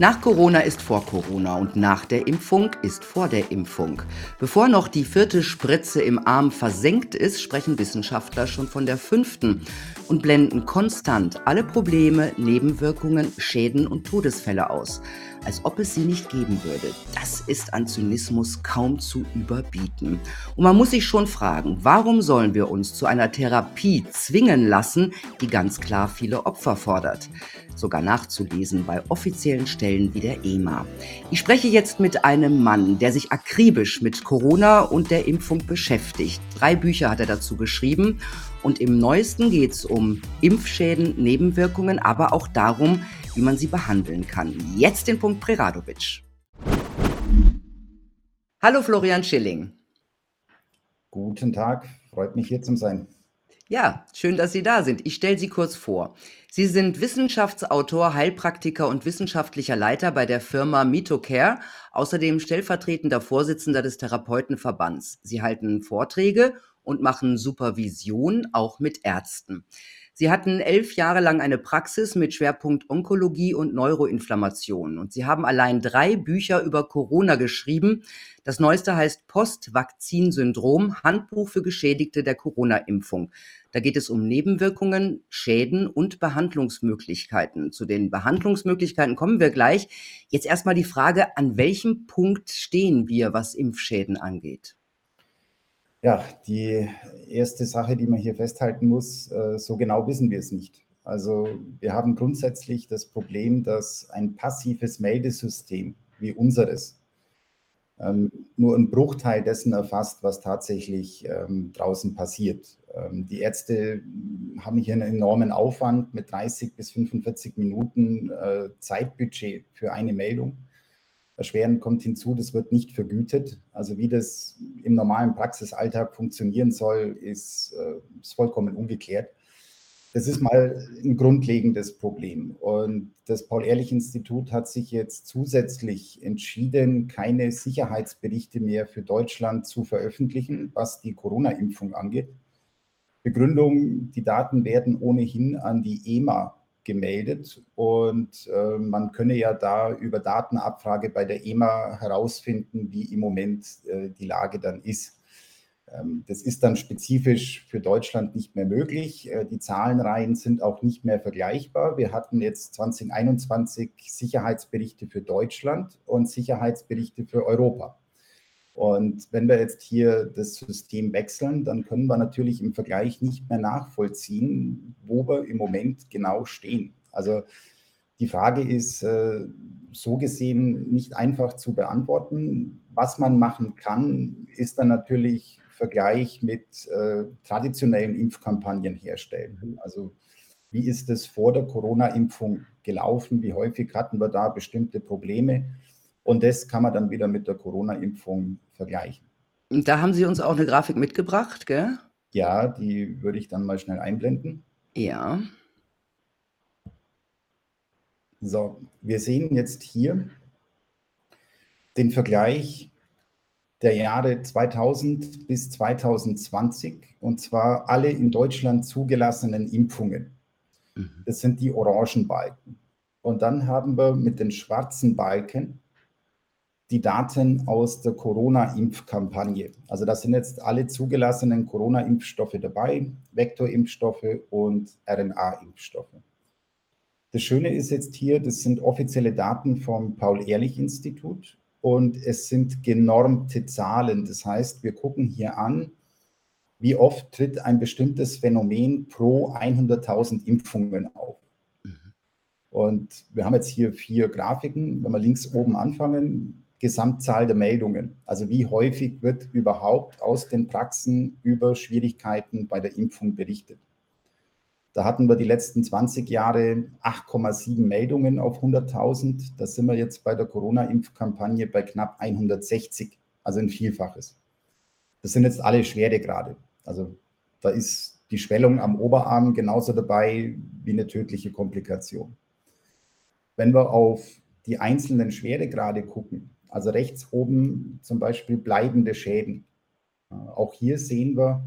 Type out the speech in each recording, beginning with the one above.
Nach Corona ist vor Corona und nach der Impfung ist vor der Impfung. Bevor noch die vierte Spritze im Arm versenkt ist, sprechen Wissenschaftler schon von der fünften und blenden konstant alle Probleme, Nebenwirkungen, Schäden und Todesfälle aus, als ob es sie nicht geben würde. Das ist an Zynismus kaum zu überbieten. Und man muss sich schon fragen, warum sollen wir uns zu einer Therapie zwingen lassen, die ganz klar viele Opfer fordert? sogar nachzulesen bei offiziellen Stellen wie der EMA. Ich spreche jetzt mit einem Mann, der sich akribisch mit Corona und der Impfung beschäftigt. Drei Bücher hat er dazu geschrieben und im neuesten geht es um Impfschäden, Nebenwirkungen, aber auch darum, wie man sie behandeln kann. Jetzt den Punkt Preradovic. Hallo Florian Schilling. Guten Tag, freut mich hier zu sein. Ja, schön, dass Sie da sind. Ich stelle Sie kurz vor. Sie sind Wissenschaftsautor, Heilpraktiker und wissenschaftlicher Leiter bei der Firma Mitocare, außerdem stellvertretender Vorsitzender des Therapeutenverbands. Sie halten Vorträge und machen Supervision auch mit Ärzten. Sie hatten elf Jahre lang eine Praxis mit Schwerpunkt Onkologie und Neuroinflammation. Und Sie haben allein drei Bücher über Corona geschrieben. Das neueste heißt Post-Vakzin-Syndrom, Handbuch für Geschädigte der Corona-Impfung. Da geht es um Nebenwirkungen, Schäden und Behandlungsmöglichkeiten. Zu den Behandlungsmöglichkeiten kommen wir gleich. Jetzt erstmal die Frage, an welchem Punkt stehen wir, was Impfschäden angeht? Ja, die erste Sache, die man hier festhalten muss, äh, so genau wissen wir es nicht. Also wir haben grundsätzlich das Problem, dass ein passives Meldesystem wie unseres ähm, nur einen Bruchteil dessen erfasst, was tatsächlich ähm, draußen passiert. Ähm, die Ärzte haben hier einen enormen Aufwand mit 30 bis 45 Minuten äh, Zeitbudget für eine Meldung. Erschwerend kommt hinzu, das wird nicht vergütet. Also wie das im normalen Praxisalltag funktionieren soll, ist, äh, ist vollkommen ungeklärt. Das ist mal ein grundlegendes Problem. Und das Paul-Ehrlich-Institut hat sich jetzt zusätzlich entschieden, keine Sicherheitsberichte mehr für Deutschland zu veröffentlichen, was die Corona-Impfung angeht. Begründung, die Daten werden ohnehin an die EMA gemeldet und äh, man könne ja da über Datenabfrage bei der EMA herausfinden, wie im Moment äh, die Lage dann ist. Ähm, das ist dann spezifisch für Deutschland nicht mehr möglich. Äh, die Zahlenreihen sind auch nicht mehr vergleichbar. Wir hatten jetzt 2021 Sicherheitsberichte für Deutschland und Sicherheitsberichte für Europa. Und wenn wir jetzt hier das System wechseln, dann können wir natürlich im Vergleich nicht mehr nachvollziehen, wo wir im Moment genau stehen. Also die Frage ist äh, so gesehen nicht einfach zu beantworten. Was man machen kann, ist dann natürlich Vergleich mit äh, traditionellen Impfkampagnen herstellen. Also wie ist es vor der Corona-Impfung gelaufen? Wie häufig hatten wir da bestimmte Probleme? Und das kann man dann wieder mit der Corona-Impfung vergleichen. Und da haben Sie uns auch eine Grafik mitgebracht, gell? Ja, die würde ich dann mal schnell einblenden. Ja. So, wir sehen jetzt hier den Vergleich der Jahre 2000 bis 2020 und zwar alle in Deutschland zugelassenen Impfungen. Mhm. Das sind die orangen Balken. Und dann haben wir mit den schwarzen Balken die Daten aus der Corona-Impfkampagne. Also da sind jetzt alle zugelassenen Corona-Impfstoffe dabei, Vektorimpfstoffe und RNA-Impfstoffe. Das Schöne ist jetzt hier, das sind offizielle Daten vom Paul-Ehrlich-Institut und es sind genormte Zahlen. Das heißt, wir gucken hier an, wie oft tritt ein bestimmtes Phänomen pro 100.000 Impfungen auf. Mhm. Und wir haben jetzt hier vier Grafiken. Wenn wir links oben anfangen, Gesamtzahl der Meldungen. Also wie häufig wird überhaupt aus den Praxen über Schwierigkeiten bei der Impfung berichtet. Da hatten wir die letzten 20 Jahre 8,7 Meldungen auf 100.000. Da sind wir jetzt bei der Corona-Impfkampagne bei knapp 160, also ein Vielfaches. Das sind jetzt alle Schweregrade. Also da ist die Schwellung am Oberarm genauso dabei wie eine tödliche Komplikation. Wenn wir auf die einzelnen Schweregrade gucken, also rechts oben zum Beispiel bleibende Schäden. Auch hier sehen wir,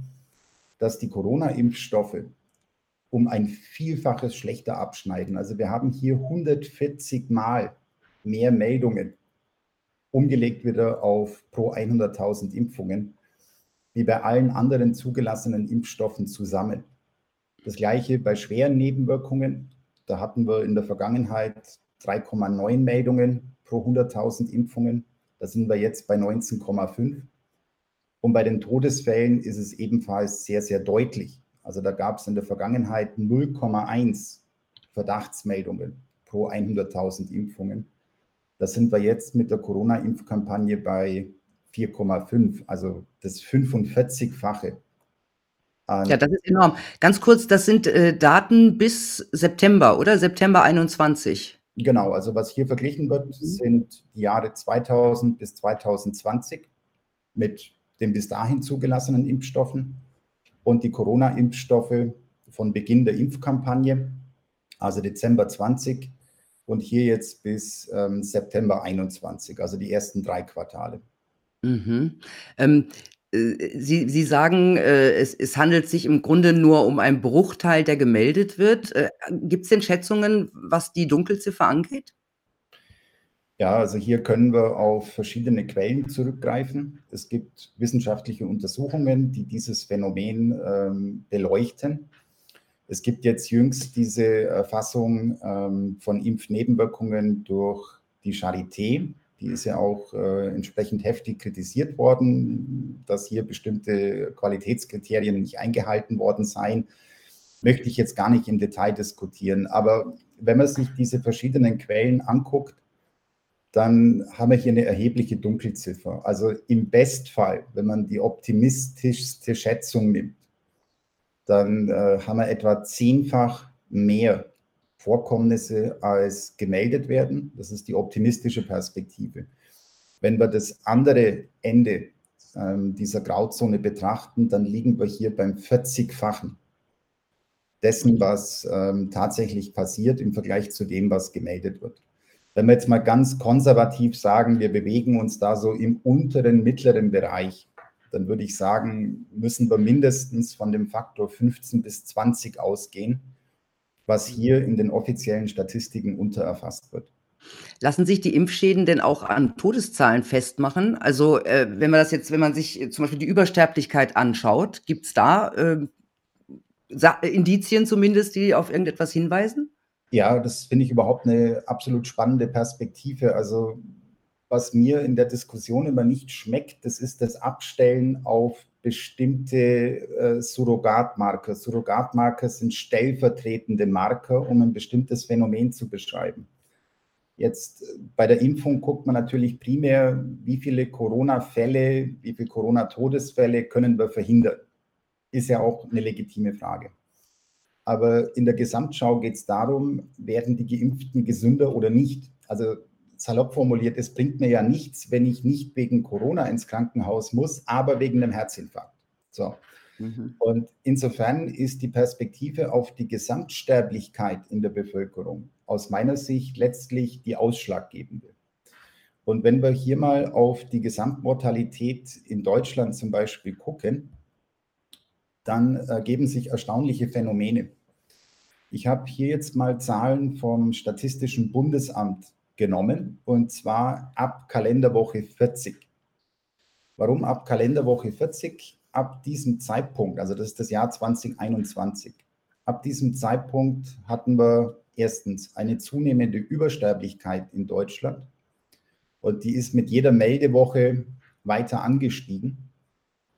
dass die Corona-Impfstoffe um ein Vielfaches schlechter abschneiden. Also wir haben hier 140 Mal mehr Meldungen umgelegt wieder auf pro 100.000 Impfungen, wie bei allen anderen zugelassenen Impfstoffen zusammen. Das gleiche bei schweren Nebenwirkungen. Da hatten wir in der Vergangenheit 3,9 Meldungen pro 100.000 Impfungen. Da sind wir jetzt bei 19,5. Und bei den Todesfällen ist es ebenfalls sehr, sehr deutlich. Also da gab es in der Vergangenheit 0,1 Verdachtsmeldungen pro 100.000 Impfungen. Da sind wir jetzt mit der Corona-Impfkampagne bei 4,5, also das 45-fache. Ja, das ist enorm. Ganz kurz, das sind äh, Daten bis September, oder? September 21. Genau, also was hier verglichen wird, mhm. sind die Jahre 2000 bis 2020 mit den bis dahin zugelassenen Impfstoffen und die Corona-Impfstoffe von Beginn der Impfkampagne, also Dezember 20 und hier jetzt bis ähm, September 21, also die ersten drei Quartale. Mhm. Ähm, äh, Sie, Sie sagen, äh, es, es, handelt sich im Grunde nur um einen Bruchteil, der gemeldet wird. Äh, Gibt es denn Schätzungen, was die Dunkelziffer angeht? Ja, also hier können wir auf verschiedene Quellen zurückgreifen. Es gibt wissenschaftliche Untersuchungen, die dieses Phänomen ähm, beleuchten. Es gibt jetzt jüngst diese Erfassung ähm, von Impfnebenwirkungen durch die Charité. Die ist ja auch äh, entsprechend heftig kritisiert worden, dass hier bestimmte Qualitätskriterien nicht eingehalten worden seien. Möchte ich jetzt gar nicht im Detail diskutieren. Aber wenn man sich diese verschiedenen Quellen anguckt, dann haben wir hier eine erhebliche Dunkelziffer. Also im Bestfall, wenn man die optimistischste Schätzung nimmt, dann äh, haben wir etwa zehnfach mehr Vorkommnisse als gemeldet werden. Das ist die optimistische Perspektive. Wenn wir das andere Ende ähm, dieser Grauzone betrachten, dann liegen wir hier beim 40-fachen dessen, was ähm, tatsächlich passiert im Vergleich zu dem, was gemeldet wird. Wenn wir jetzt mal ganz konservativ sagen, wir bewegen uns da so im unteren, mittleren Bereich, dann würde ich sagen, müssen wir mindestens von dem Faktor 15 bis 20 ausgehen, was hier in den offiziellen Statistiken untererfasst wird. Lassen sich die Impfschäden denn auch an Todeszahlen festmachen? Also äh, wenn man das jetzt, wenn man sich zum Beispiel die Übersterblichkeit anschaut, gibt es da äh, Indizien zumindest, die auf irgendetwas hinweisen? Ja, das finde ich überhaupt eine absolut spannende Perspektive. Also was mir in der Diskussion immer nicht schmeckt, das ist das Abstellen auf bestimmte äh, Surrogatmarker. Surrogatmarker sind stellvertretende Marker, um ein bestimmtes Phänomen zu beschreiben. Jetzt äh, bei der Impfung guckt man natürlich primär, wie viele Corona-Fälle, wie viele Corona-Todesfälle können wir verhindern. Ist ja auch eine legitime Frage. Aber in der Gesamtschau geht es darum, werden die Geimpften gesünder oder nicht. Also salopp formuliert, es bringt mir ja nichts, wenn ich nicht wegen Corona ins Krankenhaus muss, aber wegen einem Herzinfarkt. So. Mhm. Und insofern ist die Perspektive auf die Gesamtsterblichkeit in der Bevölkerung aus meiner Sicht letztlich die ausschlaggebende. Und wenn wir hier mal auf die Gesamtmortalität in Deutschland zum Beispiel gucken, dann ergeben sich erstaunliche Phänomene. Ich habe hier jetzt mal Zahlen vom Statistischen Bundesamt genommen und zwar ab Kalenderwoche 40. Warum ab Kalenderwoche 40? Ab diesem Zeitpunkt, also das ist das Jahr 2021, ab diesem Zeitpunkt hatten wir erstens eine zunehmende Übersterblichkeit in Deutschland und die ist mit jeder Meldewoche weiter angestiegen.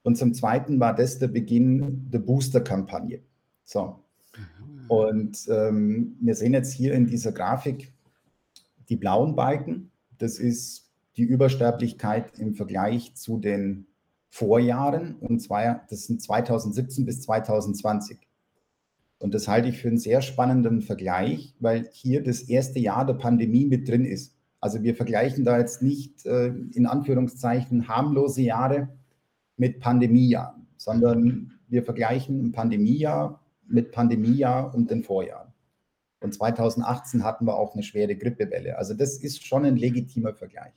Und zum Zweiten war das der Beginn der Booster-Kampagne. So. Mhm. Und ähm, wir sehen jetzt hier in dieser Grafik, die blauen Balken, das ist die Übersterblichkeit im Vergleich zu den Vorjahren, und zwar, das sind 2017 bis 2020. Und das halte ich für einen sehr spannenden Vergleich, weil hier das erste Jahr der Pandemie mit drin ist. Also wir vergleichen da jetzt nicht äh, in Anführungszeichen harmlose Jahre mit Pandemiejahren, sondern wir vergleichen ein Pandemiejahr mit Pandemiejahr und den Vorjahren. Und 2018 hatten wir auch eine schwere Grippewelle. Also das ist schon ein legitimer Vergleich.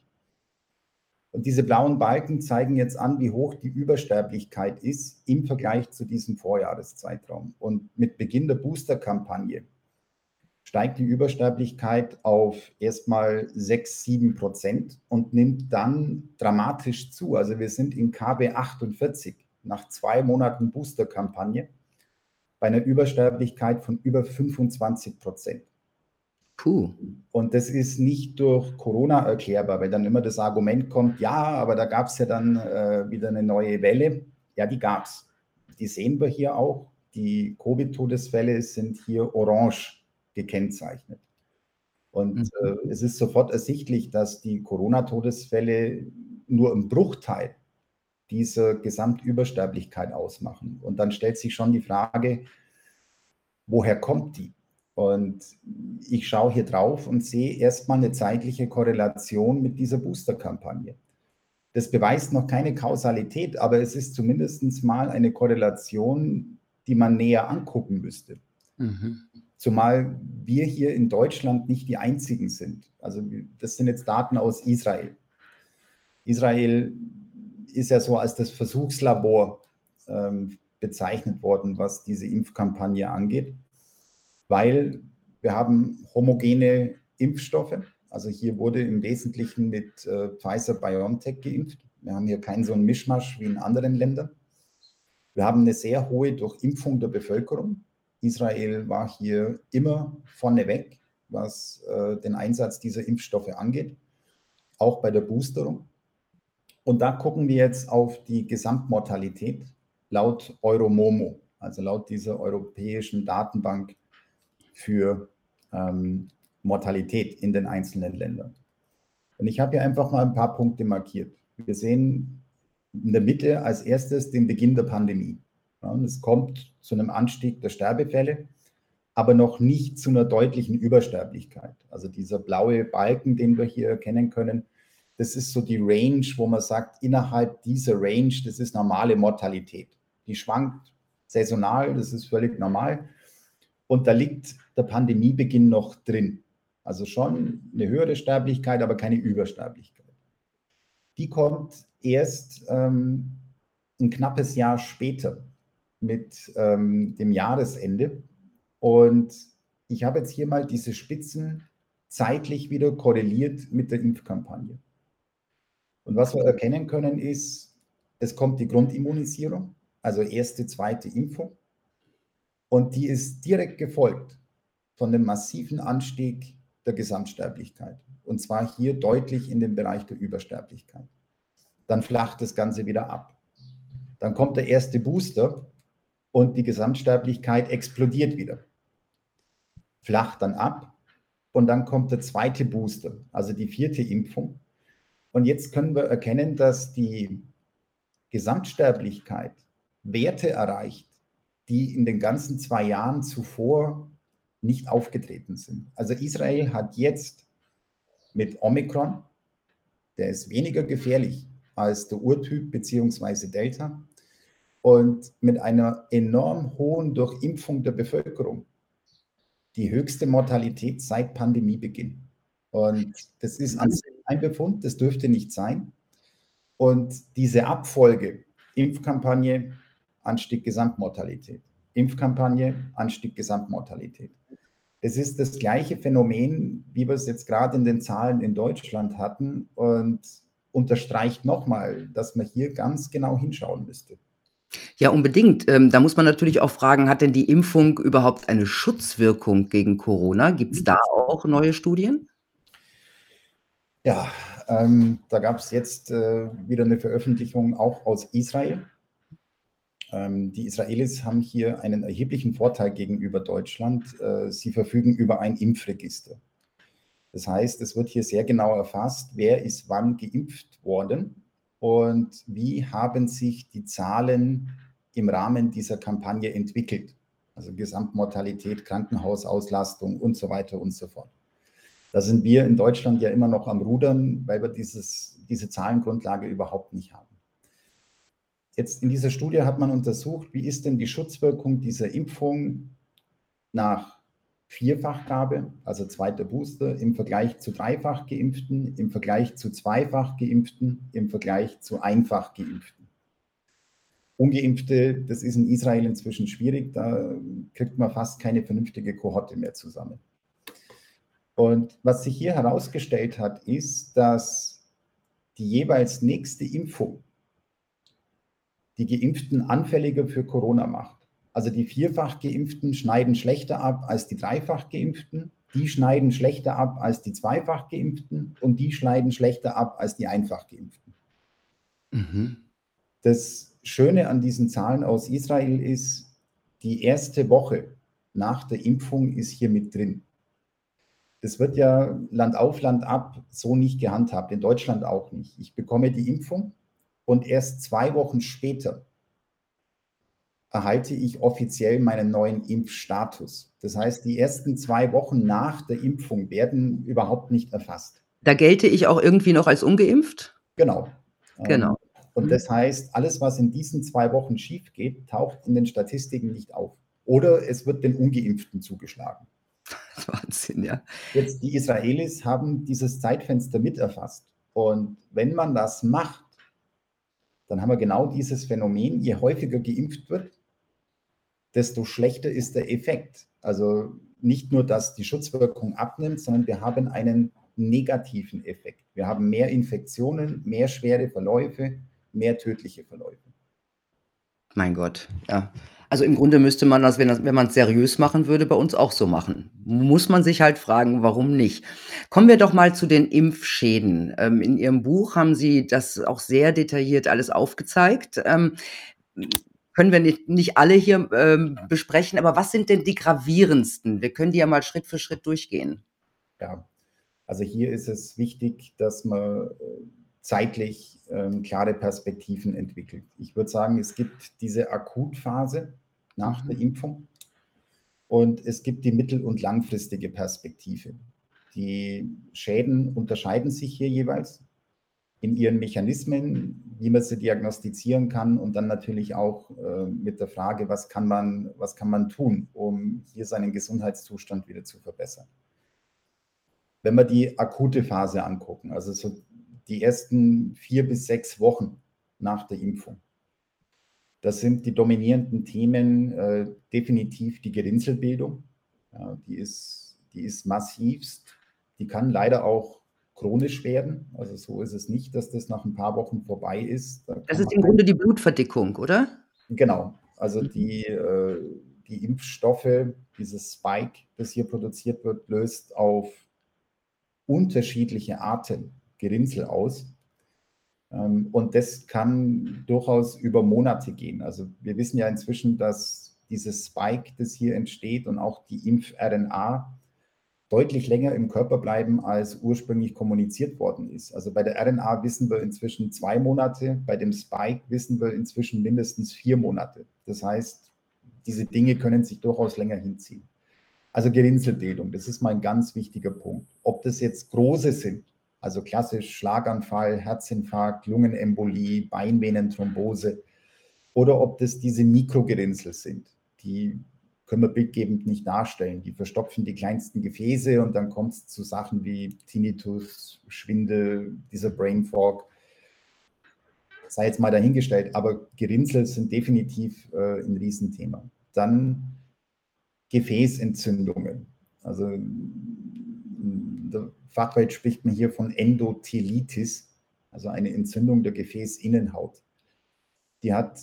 Und diese blauen Balken zeigen jetzt an, wie hoch die Übersterblichkeit ist im Vergleich zu diesem Vorjahreszeitraum. Und mit Beginn der Booster-Kampagne steigt die Übersterblichkeit auf erstmal 6, 7 Prozent und nimmt dann dramatisch zu. Also wir sind in KB 48 nach zwei Monaten Booster-Kampagne bei einer Übersterblichkeit von über 25 Prozent. Puh. Und das ist nicht durch Corona erklärbar, weil dann immer das Argument kommt, ja, aber da gab es ja dann äh, wieder eine neue Welle. Ja, die gab es. Die sehen wir hier auch. Die Covid-Todesfälle sind hier orange gekennzeichnet. Und mhm. äh, es ist sofort ersichtlich, dass die Corona-Todesfälle nur ein Bruchteil dieser Gesamtübersterblichkeit ausmachen. Und dann stellt sich schon die Frage, woher kommt die? Und ich schaue hier drauf und sehe erstmal eine zeitliche Korrelation mit dieser Booster-Kampagne. Das beweist noch keine Kausalität, aber es ist zumindest mal eine Korrelation, die man näher angucken müsste. Mhm. Zumal wir hier in Deutschland nicht die einzigen sind. Also das sind jetzt Daten aus Israel. Israel ist ja so als das Versuchslabor ähm, bezeichnet worden, was diese Impfkampagne angeht, weil wir haben homogene Impfstoffe. Also hier wurde im Wesentlichen mit äh, Pfizer-BioNTech geimpft. Wir haben hier keinen so einen Mischmasch wie in anderen Ländern. Wir haben eine sehr hohe Durchimpfung der Bevölkerung. Israel war hier immer vorneweg, was äh, den Einsatz dieser Impfstoffe angeht, auch bei der Boosterung. Und da gucken wir jetzt auf die Gesamtmortalität laut Euromomo, also laut dieser europäischen Datenbank für ähm, Mortalität in den einzelnen Ländern. Und ich habe hier einfach mal ein paar Punkte markiert. Wir sehen in der Mitte als erstes den Beginn der Pandemie. Ja, es kommt zu einem Anstieg der Sterbefälle, aber noch nicht zu einer deutlichen Übersterblichkeit. Also dieser blaue Balken, den wir hier erkennen können, das ist so die Range, wo man sagt, innerhalb dieser Range, das ist normale Mortalität. Die schwankt saisonal, das ist völlig normal. Und da liegt der Pandemiebeginn noch drin. Also schon eine höhere Sterblichkeit, aber keine Übersterblichkeit. Die kommt erst ähm, ein knappes Jahr später mit ähm, dem Jahresende. Und ich habe jetzt hier mal diese Spitzen zeitlich wieder korreliert mit der Impfkampagne. Und was wir erkennen können ist, es kommt die Grundimmunisierung, also erste, zweite Impfung. Und die ist direkt gefolgt von dem massiven Anstieg der Gesamtsterblichkeit. Und zwar hier deutlich in den Bereich der Übersterblichkeit. Dann flacht das Ganze wieder ab. Dann kommt der erste Booster und die Gesamtsterblichkeit explodiert wieder. Flacht dann ab und dann kommt der zweite Booster, also die vierte Impfung. Und jetzt können wir erkennen, dass die Gesamtsterblichkeit Werte erreicht, die in den ganzen zwei Jahren zuvor nicht aufgetreten sind. Also Israel hat jetzt mit Omikron, der ist weniger gefährlich als der Urtyp bzw. Delta, und mit einer enorm hohen Durchimpfung der Bevölkerung die höchste Mortalität seit Pandemiebeginn. Und das ist ein Befund, das dürfte nicht sein. Und diese Abfolge, Impfkampagne, Anstieg Gesamtmortalität, Impfkampagne, Anstieg Gesamtmortalität. Es ist das gleiche Phänomen, wie wir es jetzt gerade in den Zahlen in Deutschland hatten und unterstreicht nochmal, dass man hier ganz genau hinschauen müsste. Ja, unbedingt. Ähm, da muss man natürlich auch fragen, hat denn die Impfung überhaupt eine Schutzwirkung gegen Corona? Gibt es da auch neue Studien? Ja, ähm, da gab es jetzt äh, wieder eine Veröffentlichung auch aus Israel. Ähm, die Israelis haben hier einen erheblichen Vorteil gegenüber Deutschland. Äh, sie verfügen über ein Impfregister. Das heißt, es wird hier sehr genau erfasst, wer ist wann geimpft worden und wie haben sich die Zahlen im Rahmen dieser Kampagne entwickelt? Also Gesamtmortalität, Krankenhausauslastung und so weiter und so fort. Da sind wir in Deutschland ja immer noch am Rudern, weil wir dieses, diese Zahlengrundlage überhaupt nicht haben. Jetzt in dieser Studie hat man untersucht, wie ist denn die Schutzwirkung dieser Impfung nach Vierfachgabe, also zweiter Booster, im Vergleich zu dreifach geimpften, im Vergleich zu zweifach geimpften, im Vergleich zu einfach geimpften. Ungeimpfte, das ist in Israel inzwischen schwierig, da kriegt man fast keine vernünftige Kohorte mehr zusammen. Und was sich hier herausgestellt hat, ist, dass die jeweils nächste Impfung die Geimpften anfälliger für Corona macht. Also die vierfach Geimpften schneiden schlechter ab als die dreifach Geimpften, die schneiden schlechter ab als die zweifach Geimpften und die schneiden schlechter ab als die einfach Geimpften. Mhm. Das Schöne an diesen Zahlen aus Israel ist, die erste Woche nach der Impfung ist hier mit drin. Das wird ja Land auf, Land ab so nicht gehandhabt, in Deutschland auch nicht. Ich bekomme die Impfung und erst zwei Wochen später erhalte ich offiziell meinen neuen Impfstatus. Das heißt, die ersten zwei Wochen nach der Impfung werden überhaupt nicht erfasst. Da gelte ich auch irgendwie noch als ungeimpft? Genau. Genau. Ähm, und mhm. das heißt, alles, was in diesen zwei Wochen schief geht, taucht in den Statistiken nicht auf. Oder es wird den Ungeimpften zugeschlagen. Wahnsinn, ja. Jetzt, die Israelis haben dieses Zeitfenster miterfasst. Und wenn man das macht, dann haben wir genau dieses Phänomen, je häufiger geimpft wird, desto schlechter ist der Effekt. Also nicht nur, dass die Schutzwirkung abnimmt, sondern wir haben einen negativen Effekt. Wir haben mehr Infektionen, mehr schwere Verläufe, mehr tödliche Verläufe. Mein Gott, ja. Also im Grunde müsste man das, wenn, das, wenn man es seriös machen würde, bei uns auch so machen. Muss man sich halt fragen, warum nicht. Kommen wir doch mal zu den Impfschäden. Ähm, in Ihrem Buch haben Sie das auch sehr detailliert alles aufgezeigt. Ähm, können wir nicht, nicht alle hier ähm, besprechen, aber was sind denn die gravierendsten? Wir können die ja mal Schritt für Schritt durchgehen. Ja, also hier ist es wichtig, dass man äh, zeitlich ähm, klare Perspektiven entwickelt. Ich würde sagen, es gibt diese Akutphase nach der mhm. Impfung und es gibt die mittel- und langfristige Perspektive. Die Schäden unterscheiden sich hier jeweils in ihren Mechanismen, wie man sie diagnostizieren kann und dann natürlich auch äh, mit der Frage, was kann, man, was kann man tun, um hier seinen Gesundheitszustand wieder zu verbessern. Wenn wir die akute Phase angucken, also so die ersten vier bis sechs Wochen nach der Impfung. Das sind die dominierenden Themen äh, definitiv die Gerinnselbildung. Ja, die, ist, die ist massivst. Die kann leider auch chronisch werden. Also so ist es nicht, dass das nach ein paar Wochen vorbei ist. Da das ist im Grunde die Blutverdickung, oder? Genau. Also mhm. die, äh, die Impfstoffe, dieses Spike, das hier produziert wird, löst auf unterschiedliche Arten Gerinnsel aus. Ähm, und das kann durchaus über Monate gehen. Also wir wissen ja inzwischen, dass dieses Spike, das hier entsteht und auch die Impf-RNA deutlich länger im Körper bleiben, als ursprünglich kommuniziert worden ist. Also bei der RNA wissen wir inzwischen zwei Monate, bei dem Spike wissen wir inzwischen mindestens vier Monate. Das heißt, diese Dinge können sich durchaus länger hinziehen. Also Gerinnselbildung, das ist mal ein ganz wichtiger Punkt. Ob das jetzt große sind, also klassisch Schlaganfall, Herzinfarkt, Lungenembolie, Beinvenenthrombose oder ob das diese Mikrogerinnsel sind, die können wir bildgebend nicht darstellen. Die verstopfen die kleinsten Gefäße und dann kommt es zu Sachen wie Tinnitus, Schwindel, dieser Brain Fog. Sei jetzt mal dahingestellt, aber Gerinnsel sind definitiv äh, ein Riesenthema. Dann Gefäßentzündungen. Also Fachwelt spricht man hier von Endothelitis, also eine Entzündung der Gefäßinnenhaut. Die hat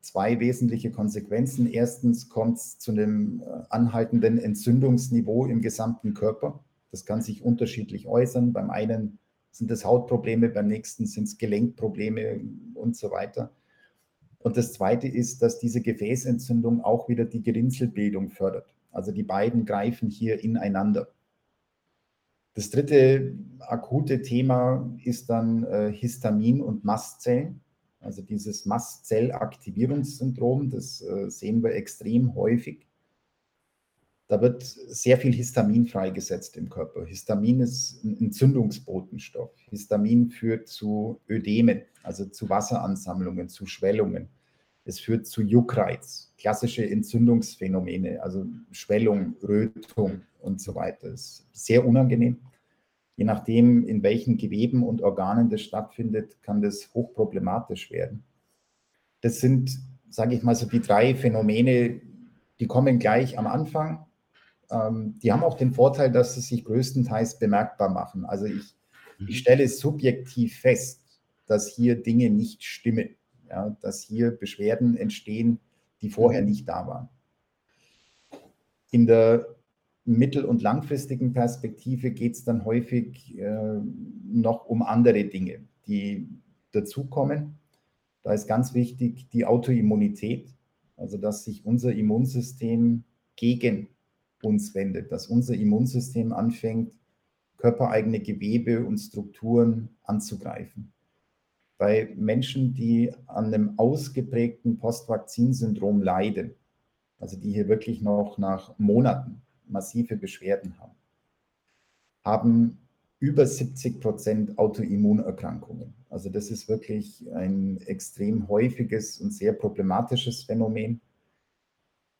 zwei wesentliche Konsequenzen. Erstens kommt es zu einem äh, anhaltenden Entzündungsniveau im gesamten Körper. Das kann sich unterschiedlich äußern. Beim einen sind es Hautprobleme, beim nächsten sind es Gelenkprobleme und so weiter. Und das Zweite ist, dass diese Gefäßentzündung auch wieder die Gerinnselbildung fördert. Also die beiden greifen hier ineinander. Das dritte akute Thema ist dann äh, Histamin und Mastzellen. Also dieses Mastzellaktivierungssyndrom, das äh, sehen wir extrem häufig. Da wird sehr viel Histamin freigesetzt im Körper. Histamin ist ein Entzündungsbotenstoff. Histamin führt zu Ödemen, also zu Wasseransammlungen, zu Schwellungen. Es führt zu Juckreiz, klassische Entzündungsphänomene, also Schwellung, Rötung und so weiter. Das ist sehr unangenehm. Je nachdem, in welchen Geweben und Organen das stattfindet, kann das hochproblematisch werden. Das sind, sage ich mal, so die drei Phänomene, die kommen gleich am Anfang. ähm, die haben auch den Vorteil, dass sie sich größtenteils bemerkbar machen. Also ich, ich mhm. stelle subjektiv fest, dass hier Dinge nicht stimmen, ja, dass hier Beschwerden entstehen, die vorher nicht da waren. In der mittel- und langfristigen Perspektive geht es dann häufig äh, noch um andere Dinge, die dazukommen. Da ist ganz wichtig die Autoimmunität, also dass sich unser Immunsystem gegen uns wendet, dass unser Immunsystem anfängt, körpereigene Gewebe und Strukturen anzugreifen. Bei Menschen, die an einem ausgeprägten Postvakzinsyndrom leiden, also die hier wirklich noch nach Monaten massive Beschwerden haben, haben über 70 Prozent Autoimmunerkrankungen. Also das ist wirklich ein extrem häufiges und sehr problematisches Phänomen.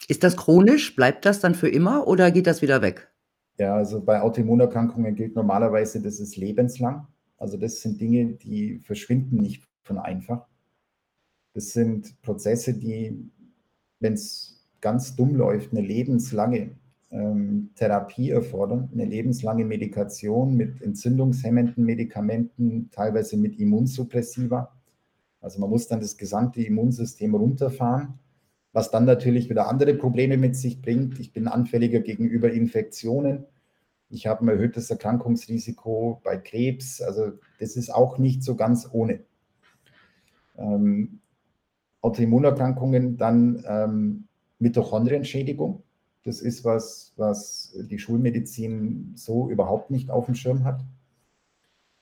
Ist das chronisch? Bleibt das dann für immer oder geht das wieder weg? Ja, also bei Autoimmunerkrankungen gilt normalerweise, das ist lebenslang. Also das sind Dinge, die verschwinden nicht von einfach. Das sind Prozesse, die, wenn es ganz dumm läuft, eine lebenslange ähm, Therapie erfordern, eine lebenslange Medikation mit entzündungshemmenden Medikamenten, teilweise mit Immunsuppressiva. Also man muss dann das gesamte Immunsystem runterfahren, was dann natürlich wieder andere Probleme mit sich bringt. Ich bin anfälliger gegenüber Infektionen. Ich habe ein erhöhtes Erkrankungsrisiko bei Krebs. Also das ist auch nicht so ganz ohne. Ähm, Autoimmunerkrankungen, dann ähm, Mitochondrienschädigung. Das ist was, was die Schulmedizin so überhaupt nicht auf dem Schirm hat.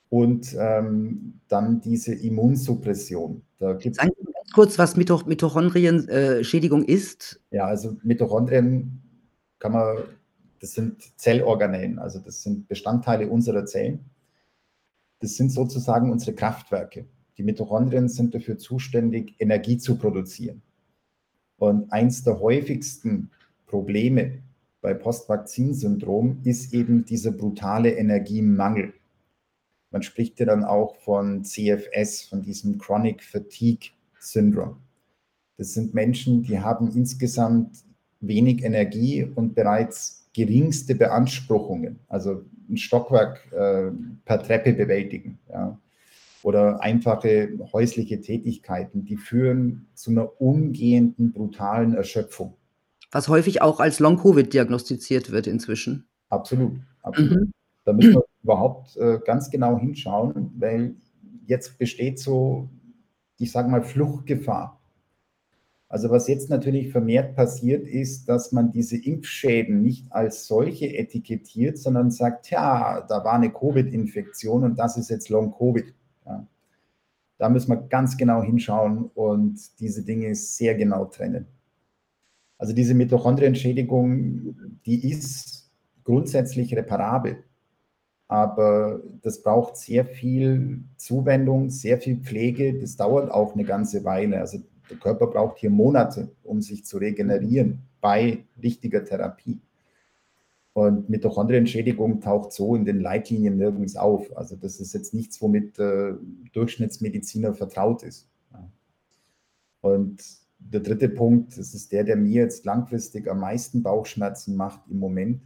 Und ähm, dann diese Immunsuppression. Da gibt's Sagen Sie ganz kurz, was Mitoch Mitochondrienschädigung äh, ist. Ja, also Mitochondrien kann man, das sind Zellorganellen, also das sind Bestandteile unserer Zellen. Das sind sozusagen unsere Kraftwerke. Die Mitochondrien sind dafür zuständig, Energie zu produzieren. Und eins der häufigsten Probleme bei Postvakzinsyndrom ist eben dieser brutale Energiemangel. Man spricht ja dann auch von CFS, von diesem Chronic Fatigue Syndrome. Das sind Menschen, die haben insgesamt wenig Energie und bereits geringste Beanspruchungen, also ein Stockwerk äh, per Treppe bewältigen. Ja. Oder einfache häusliche Tätigkeiten, die führen zu einer umgehenden brutalen Erschöpfung was häufig auch als Long-Covid diagnostiziert wird inzwischen. Absolut, absolut. Mhm. Da müssen wir überhaupt äh, ganz genau hinschauen, weil jetzt besteht so, ich sage mal, Fluchtgefahr. Also was jetzt natürlich vermehrt passiert ist, dass man diese Impfschäden nicht als solche etikettiert, sondern sagt, ja, da war eine Covid-Infektion und das ist jetzt Long-Covid. Ja. Da müssen wir ganz genau hinschauen und diese Dinge sehr genau trennen. Also diese Mitochondrienschädigung, die ist grundsätzlich reparabel, aber das braucht sehr viel Zuwendung, sehr viel Pflege. Das dauert auch eine ganze Weile. Also der Körper braucht hier Monate, um sich zu regenerieren bei richtiger Therapie. Und Mitochondrienschädigung taucht so in den Leitlinien nirgends auf. Also das ist jetzt nichts, womit der Durchschnittsmediziner vertraut ist. Und der dritte Punkt, das ist der, der mir jetzt langfristig am meisten Bauchschmerzen macht im Moment.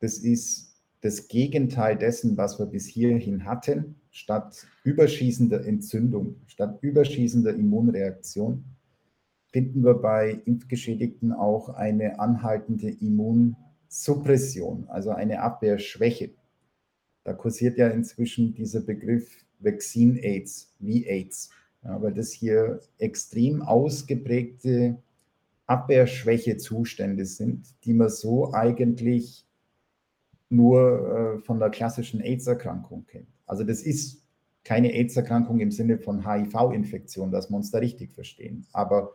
Das ist das Gegenteil dessen, was wir bis hierhin hatten. Statt überschießender Entzündung, statt überschießender Immunreaktion, finden wir bei Impfgeschädigten auch eine anhaltende Immunsuppression, also eine Abwehrschwäche. Da kursiert ja inzwischen dieser Begriff Vaccine AIDS, wie AIDS ja, weil das hier extrem ausgeprägte Abwehrschwäche-Zustände sind, die man so eigentlich nur äh, von der klassischen AIDS-Erkrankung kennt. Also das ist keine AIDS-Erkrankung im Sinne von HIV-Infektion, dass wir uns da richtig verstehen. Aber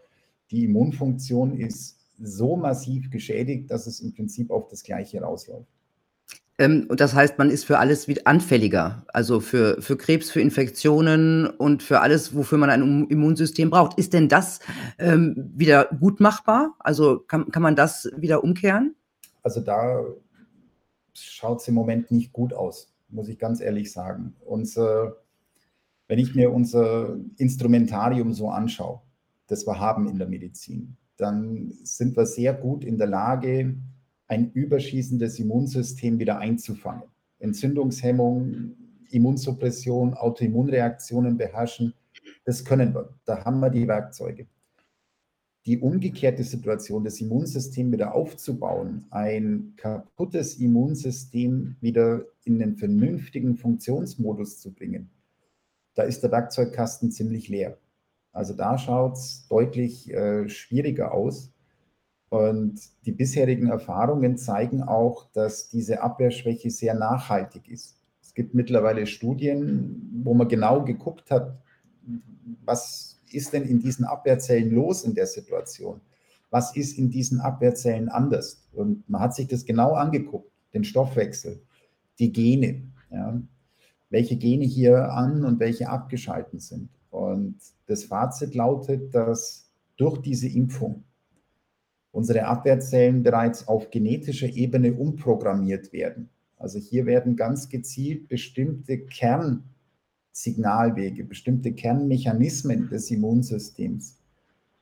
die Immunfunktion ist so massiv geschädigt, dass es im Prinzip auf das Gleiche rausläuft. Ähm, und das heißt, man ist für alles anfälliger. Also für, für Krebs, für Infektionen und für alles, wofür man ein Immunsystem braucht. Ist denn das ähm, wieder gut machbar? Also kann, kann man das wieder umkehren? Also da schaut es im Moment nicht gut aus, muss ich ganz ehrlich sagen. Unser, wenn ich mir unser Instrumentarium so anschaue, das wir haben in der Medizin, dann sind wir sehr gut in der Lage, ein überschießendes Immunsystem wieder einzufangen. Entzündungshemmung, Immunsuppression, Autoimmunreaktionen beherrschen, das können wir. Da haben wir die Werkzeuge. Die umgekehrte Situation, das Immunsystem wieder aufzubauen, ein kaputtes Immunsystem wieder in den vernünftigen Funktionsmodus zu bringen, da ist der Werkzeugkasten ziemlich leer. Also da schaut es deutlich äh, schwieriger aus. Und die bisherigen Erfahrungen zeigen auch, dass diese Abwehrschwäche sehr nachhaltig ist. Es gibt mittlerweile Studien, wo man genau geguckt hat, was ist denn in diesen Abwehrzellen los in der Situation? Was ist in diesen Abwehrzellen anders? Und man hat sich das genau angeguckt, den Stoffwechsel, die Gene, ja, welche Gene hier an und welche abgeschalten sind. Und das Fazit lautet, dass durch diese Impfung unsere Abwehrzellen bereits auf genetischer Ebene umprogrammiert werden. Also hier werden ganz gezielt bestimmte Kernsignalwege, bestimmte Kernmechanismen des Immunsystems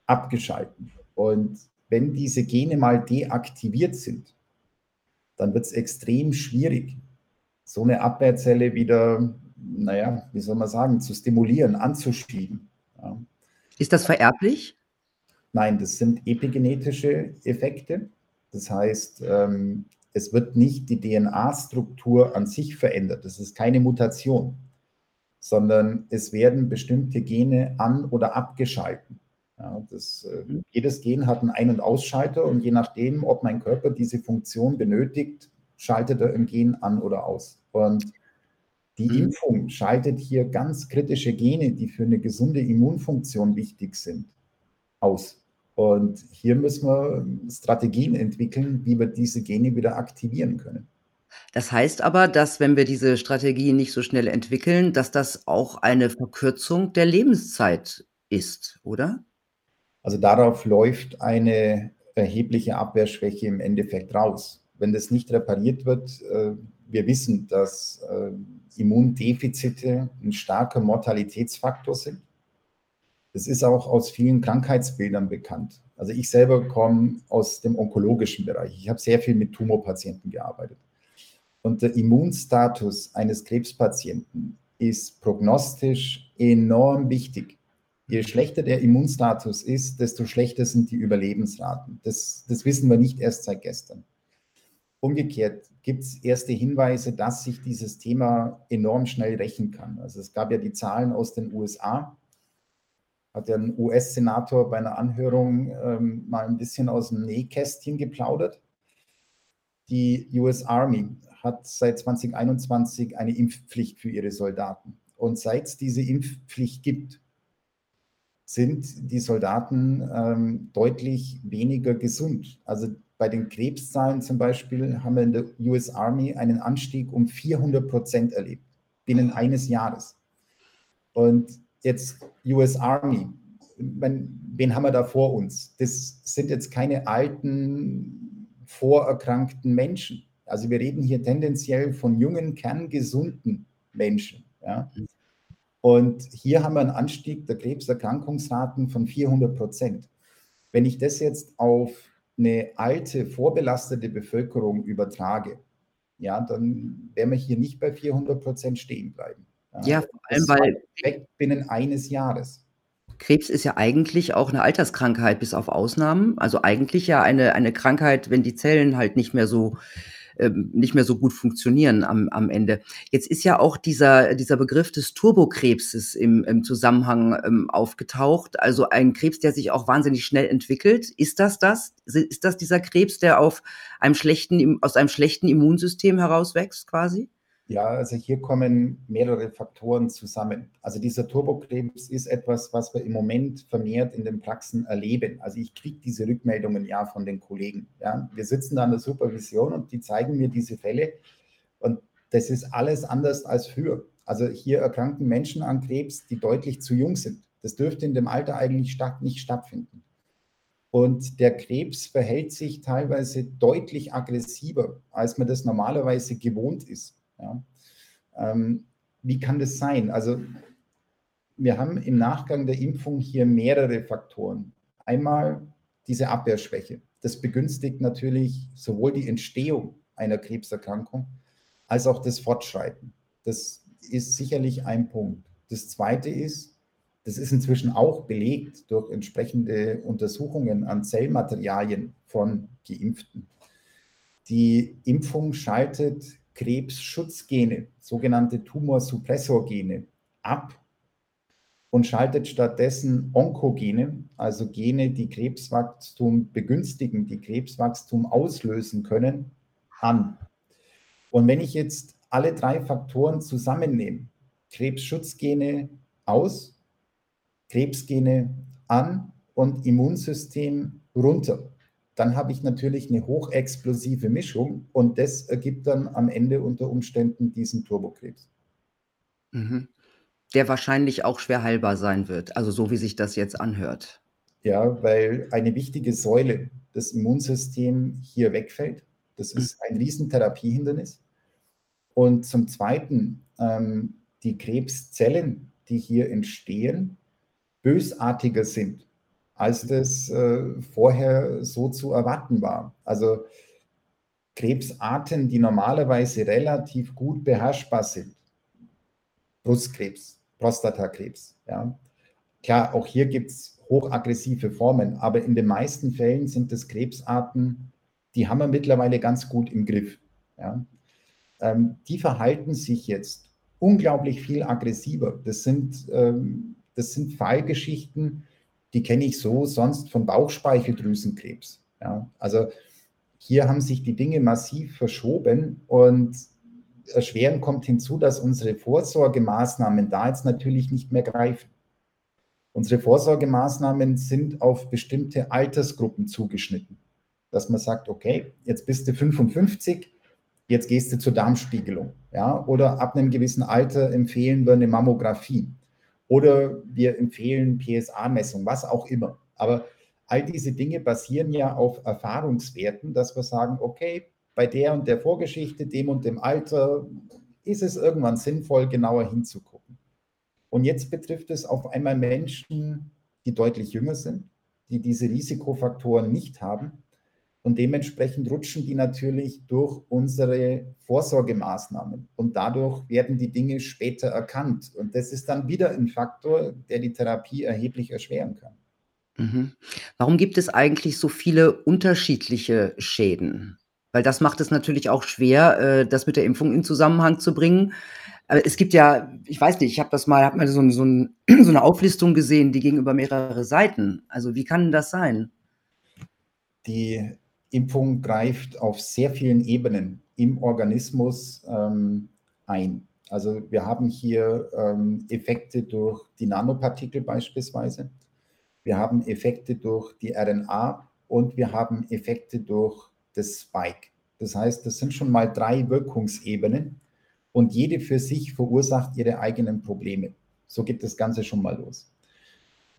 abgeschalten. Und wenn diese Gene mal deaktiviert sind, dann wird es extrem schwierig, so eine Abwehrzelle wieder, naja, wie soll man sagen, zu stimulieren, anzuschieben. Ja. Ist das vererblich? Nein, das sind epigenetische Effekte. Das heißt, ähm, es wird nicht die DNA-Struktur an sich verändert. Das ist keine Mutation, sondern es werden bestimmte Gene an- oder abgeschalten. Ja, das, äh, mhm. jedes Gen hat einen Ein- und Ausschalter und je nachdem, ob mein Körper diese Funktion benötigt, schaltet er ein Gen an oder aus. Und die mhm. Impfung schaltet hier ganz kritische Gene, die für eine gesunde Immunfunktion wichtig sind, aus. Und hier müssen wir Strategien entwickeln, wie wir diese Gene wieder aktivieren können. Das heißt aber, dass wenn wir diese Strategien nicht so schnell entwickeln, dass das auch eine Verkürzung der Lebenszeit ist, oder? Also darauf läuft eine erhebliche Abwehrschwäche im Endeffekt raus. Wenn das nicht repariert wird, äh, wir wissen, dass äh, Immundefizite ein starker Mortalitätsfaktor sind. Das ist auch aus vielen Krankheitsbildern bekannt. Also ich selber komme aus dem onkologischen Bereich. Ich habe sehr viel mit Tumorpatienten gearbeitet. Und der Immunstatus eines Krebspatienten ist prognostisch enorm wichtig. Je schlechter der Immunstatus ist, desto schlechter sind die Überlebensraten. Das, das wissen wir nicht erst seit gestern. Umgekehrt gibt es erste Hinweise, dass sich dieses Thema enorm schnell rächen kann. Also es gab ja die Zahlen aus den USA, hat ja ein US-Senator bei einer Anhörung ähm, mal ein bisschen aus dem Nähkästchen geplaudert. Die US Army hat seit 2021 eine Impfpflicht für ihre Soldaten. Und seit es diese Impfpflicht gibt, sind die Soldaten ähm, deutlich weniger gesund. Also bei den Krebszahlen zum Beispiel haben wir in der US Army einen Anstieg um 400 Prozent erlebt, binnen eines Jahres. Und jetzt US Army, wen haben wir da vor uns? Das sind jetzt keine alten, vorerkrankten Menschen. Also wir reden hier tendenziell von jungen, kerngesunden Menschen. Ja? Und hier haben wir einen Anstieg der Krebserkrankungsraten von 400 Prozent. Wenn ich das jetzt auf eine alte, vorbelastete Bevölkerung übertrage, ja, dann werden wir hier nicht bei 400 Prozent stehen bleiben. Ja, vor allem, weil weg binnen eines Jahres. Krebs ist ja eigentlich auch eine Alterskrankheit, bis auf Ausnahmen. Also eigentlich ja eine, eine Krankheit, wenn die Zellen halt nicht mehr so ähm, nicht mehr so gut funktionieren am, am Ende. Jetzt ist ja auch dieser, dieser Begriff des Turbokrebses im, im Zusammenhang ähm, aufgetaucht. Also ein Krebs, der sich auch wahnsinnig schnell entwickelt. Ist das das? Ist das dieser Krebs, der auf einem schlechten, aus einem schlechten Immunsystem herauswächst quasi? Ja, also hier kommen mehrere Faktoren zusammen. Also dieser Turbokrebs ist etwas, was wir im Moment vermehrt in den Praxen erleben. Also ich kriege diese Rückmeldungen ja von den Kollegen. Ja. Wir sitzen da an der Supervision und die zeigen mir diese Fälle und das ist alles anders als früher. Also hier erkranken Menschen an Krebs, die deutlich zu jung sind. Das dürfte in dem Alter eigentlich statt, nicht stattfinden. Und der Krebs verhält sich teilweise deutlich aggressiver, als man das normalerweise gewohnt ist. Ja. Ähm, wie kann das sein? Also wir haben im Nachgang der Impfung hier mehrere Faktoren. Einmal diese Abwehrschwäche. Das begünstigt natürlich sowohl die Entstehung einer Krebserkrankung als auch das Fortschreiten. Das ist sicherlich ein Punkt. Das Zweite ist, das ist inzwischen auch belegt durch entsprechende Untersuchungen an Zellmaterialien von Geimpften. Die Impfung schaltet Krebsschutzgene, sogenannte Tumorsuppressorgene, ab und schaltet stattdessen Onkogene, also Gene, die Krebswachstum begünstigen, die Krebswachstum auslösen können, an. Und wenn ich jetzt alle drei Faktoren zusammennehme, Krebsschutzgene aus, Krebsgene an und Immunsystem runter, dann habe ich natürlich eine hochexplosive Mischung und das ergibt dann am Ende unter Umständen diesen Turbokrebs. Mhm. Der wahrscheinlich auch schwer heilbar sein wird, also so wie sich das jetzt anhört. Ja, weil eine wichtige Säule des Immunsystems hier wegfällt. Das ist mhm. ein Riesentherapiehindernis. Und zum Zweiten, ähm, die Krebszellen, die hier entstehen, bösartiger sind als das äh, vorher so zu erwarten war. Also Krebsarten, die normalerweise relativ gut beherrschbar sind. Brustkrebs, Prostatakrebs. Ja. Klar, auch hier gibt es hochaggressive Formen, aber in den meisten Fällen sind es Krebsarten, die haben wir mittlerweile ganz gut im Griff. Ja. Ähm, die verhalten sich jetzt unglaublich viel aggressiver. Das sind, ähm, das sind Fallgeschichten, die kenne ich so sonst von Bauchspeicheldrüsenkrebs. Ja, also hier haben sich die Dinge massiv verschoben und erschwerend kommt hinzu, dass unsere Vorsorgemaßnahmen da jetzt natürlich nicht mehr greifen. Unsere Vorsorgemaßnahmen sind auf bestimmte Altersgruppen zugeschnitten. Dass man sagt, okay, jetzt bist du 55, jetzt gehst du zur Darmspiegelung. Ja? Oder ab einem gewissen Alter empfehlen wir eine Mammographie. Oder wir empfehlen PSA-Messung, was auch immer. Aber all diese Dinge basieren ja auf Erfahrungswerten, dass wir sagen, okay, bei der und der Vorgeschichte, dem und dem Alter, ist es irgendwann sinnvoll, genauer hinzugucken. Und jetzt betrifft es auf einmal Menschen, die deutlich jünger sind, die diese Risikofaktoren nicht haben und dementsprechend rutschen die natürlich durch unsere Vorsorgemaßnahmen. Und dadurch werden die Dinge später erkannt. Und das ist dann wieder ein Faktor, der die Therapie erheblich erschweren kann. Mhm. Warum gibt es eigentlich so viele unterschiedliche Schäden? Weil das macht es natürlich auch schwer, äh, das mit der Impfung in Zusammenhang zu bringen. Aber es gibt ja, ich weiß nicht, ich habe das mal, habe mal so, so, so eine Auflistung gesehen, die gegenüber mehrere Seiten. Also wie kann das sein? Die Impfung greift auf sehr vielen Ebenen im Organismus ähm, ein. Also wir haben hier ähm, Effekte durch die Nanopartikel beispielsweise. Wir haben Effekte durch die RNA und wir haben Effekte durch das Spike. Das heißt, das sind schon mal drei Wirkungsebenen und jede für sich verursacht ihre eigenen Probleme. So geht das Ganze schon mal los.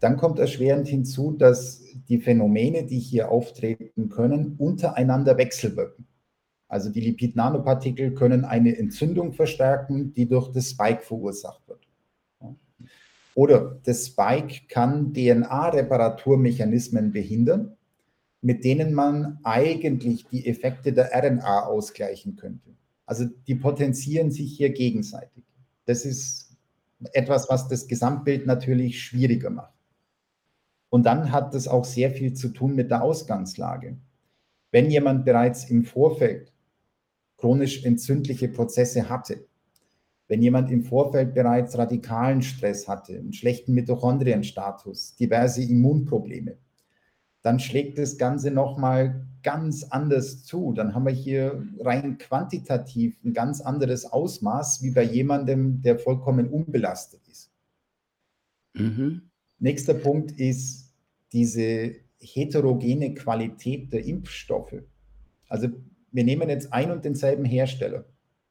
Dann kommt erschwerend hinzu, dass die Phänomene, die hier auftreten können, untereinander wechselwirken. Also die Lipid-Nanopartikel können eine Entzündung verstärken, die durch das Spike verursacht wird. Oder das Spike kann DNA-Reparaturmechanismen behindern, mit denen man eigentlich die Effekte der RNA ausgleichen könnte. Also die potenzieren sich hier gegenseitig. Das ist etwas, was das Gesamtbild natürlich schwieriger macht. Und dann hat das auch sehr viel zu tun mit der Ausgangslage. Wenn jemand bereits im Vorfeld chronisch entzündliche Prozesse hatte, wenn jemand im Vorfeld bereits radikalen Stress hatte, einen schlechten Mitochondrienstatus, diverse Immunprobleme, dann schlägt das Ganze nochmal ganz anders zu. Dann haben wir hier rein quantitativ ein ganz anderes Ausmaß wie bei jemandem, der vollkommen unbelastet ist. Mhm. Nächster Punkt ist diese heterogene Qualität der Impfstoffe. Also wir nehmen jetzt ein und denselben Hersteller,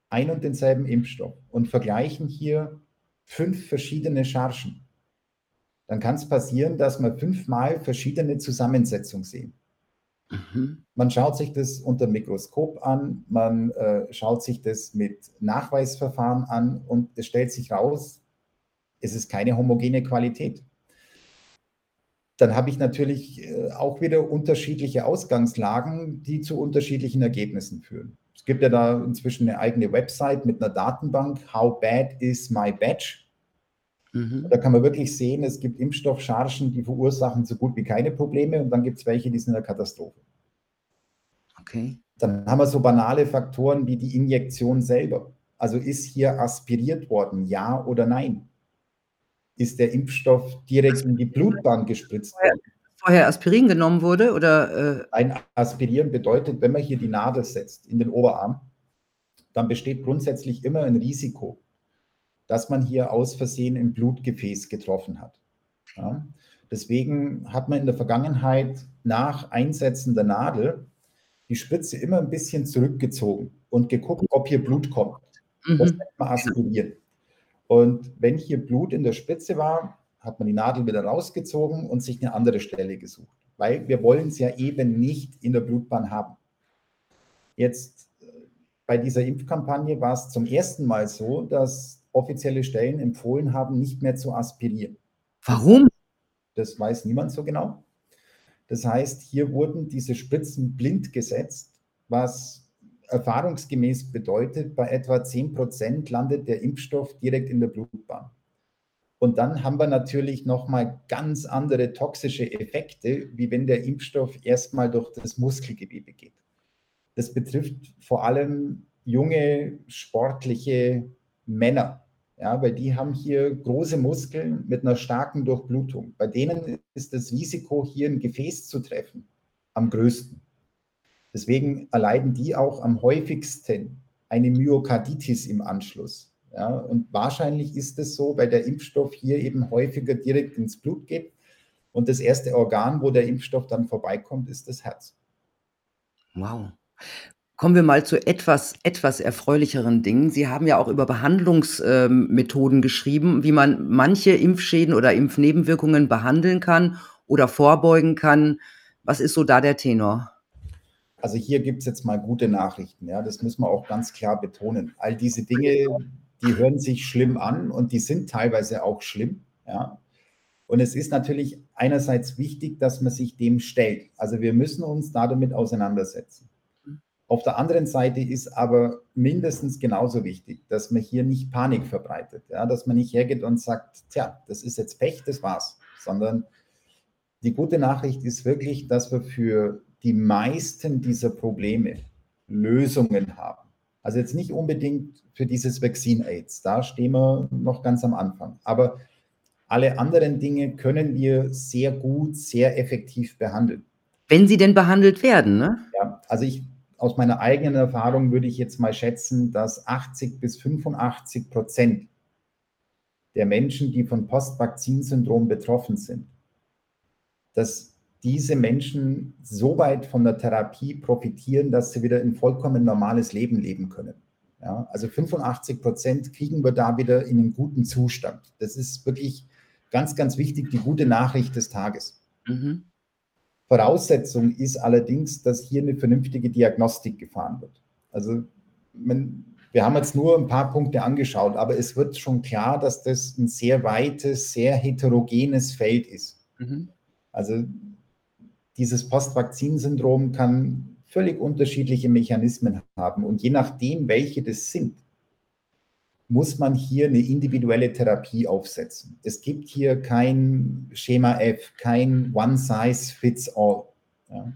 ein und denselben Impfstoff und vergleichen hier fünf verschiedene Chargen. Dann kann es passieren, dass wir fünfmal verschiedene Zusammensetzungen sehen. Mhm. Man schaut sich das unter dem Mikroskop an, man äh, schaut sich das mit Nachweisverfahren an und es stellt sich raus, es ist keine homogene Qualität. Dann habe ich natürlich äh, auch wieder unterschiedliche Ausgangslagen, die zu unterschiedlichen Ergebnissen führen. Es gibt ja da inzwischen eine eigene Website mit einer Datenbank, How Bad is My Batch? Mhm. Da kann man wirklich sehen, es gibt Impfstoffchargen, die verursachen so gut wie keine Probleme und dann gibt es welche, die sind eine Katastrophe. Okay. Dann haben wir so banale Faktoren wie die Injektion selber. Also ist hier aspiriert worden, ja oder nein? Ist der Impfstoff direkt in die Blutbahn gespritzt worden? Vorher Aspirin genommen wurde oder? Äh Ein Aspirieren bedeutet, wenn man hier die Nadel setzt in den Oberarm, dann besteht grundsätzlich immer ein Risiko, dass man hier aus Versehen ein Blutgefäß getroffen hat. Ja? Deswegen hat man in der Vergangenheit nach Einsetzen der Nadel die Spitze immer ein bisschen zurückgezogen und geguckt, ob hier Blut kommt. Mhm. Das nennt man aspirieren. Und wenn hier Blut in der Spitze war, hat man die Nadel wieder rausgezogen und sich eine andere Stelle gesucht. Weil wir wollen es ja eben nicht in der Blutbahn haben. Jetzt äh, bei dieser Impfkampagne war es zum ersten Mal so, dass offizielle Stellen empfohlen haben, nicht mehr zu aspirieren. Warum? Das weiß niemand so genau. Das heißt, hier wurden diese Spritzen blind gesetzt, was erfahrungsgemäß bedeutet, bei etwa 10 Prozent landet der Impfstoff direkt in der Blutbahn. Und dann haben wir natürlich nochmal ganz andere toxische Effekte, wie wenn der Impfstoff erstmal durch das Muskelgewebe geht. Das betrifft vor allem junge, sportliche Männer, ja, weil die haben hier große Muskeln mit einer starken Durchblutung. Bei denen ist das Risiko, hier ein Gefäß zu treffen, am größten. Deswegen erleiden die auch am häufigsten eine Myokarditis im Anschluss. Ja, und wahrscheinlich ist es so, weil der Impfstoff hier eben häufiger direkt ins Blut geht. Und das erste Organ, wo der Impfstoff dann vorbeikommt, ist das Herz. Wow. Kommen wir mal zu etwas, etwas erfreulicheren Dingen. Sie haben ja auch über Behandlungsmethoden ähm, geschrieben, wie man manche Impfschäden oder Impfnebenwirkungen behandeln kann oder vorbeugen kann. Was ist so da der Tenor? Also hier gibt es jetzt mal gute Nachrichten. Ja, das müssen wir auch ganz klar betonen. All diese Dinge, die hören sich schlimm an und die sind teilweise auch schlimm. Ja. Und es ist natürlich einerseits wichtig, dass man sich dem stellt. Also wir müssen uns da damit auseinandersetzen. Auf der anderen Seite ist aber mindestens genauso wichtig, dass man hier nicht Panik verbreitet, ja, dass man nicht hergeht und sagt, tja, das ist jetzt Pech, das war's, sondern die gute Nachricht ist wirklich, dass wir für die meisten dieser Probleme Lösungen haben. Also jetzt nicht unbedingt für dieses Vaccine AIDS, da stehen wir noch ganz am Anfang, aber alle anderen Dinge können wir sehr gut, sehr effektiv behandeln. Wenn sie denn behandelt werden, ne? Ja, also ich aus meiner eigenen Erfahrung würde ich jetzt mal schätzen, dass 80 bis 85 Prozent der Menschen, die von Postvakzinsyndrom betroffen sind, dass diese Menschen so weit von der Therapie profitieren, dass sie wieder ein vollkommen normales Leben leben können. Ja, also 85 Prozent kriegen wir da wieder in einen guten Zustand. Das ist wirklich ganz, ganz wichtig, die gute Nachricht des Tages. Mhm. Voraussetzung ist allerdings, dass hier eine vernünftige Diagnostik gefahren wird. Also man, wir haben jetzt nur ein paar Punkte angeschaut, aber es wird schon klar, dass das ein sehr weites, sehr heterogenes Feld ist. Mhm. Also dieses Postvakzinsyndrom kann völlig unterschiedliche Mechanismen haben und je nachdem, welche das sind, muss man hier eine individuelle Therapie aufsetzen. Es gibt hier kein Schema F, kein One Size Fits All. Ja.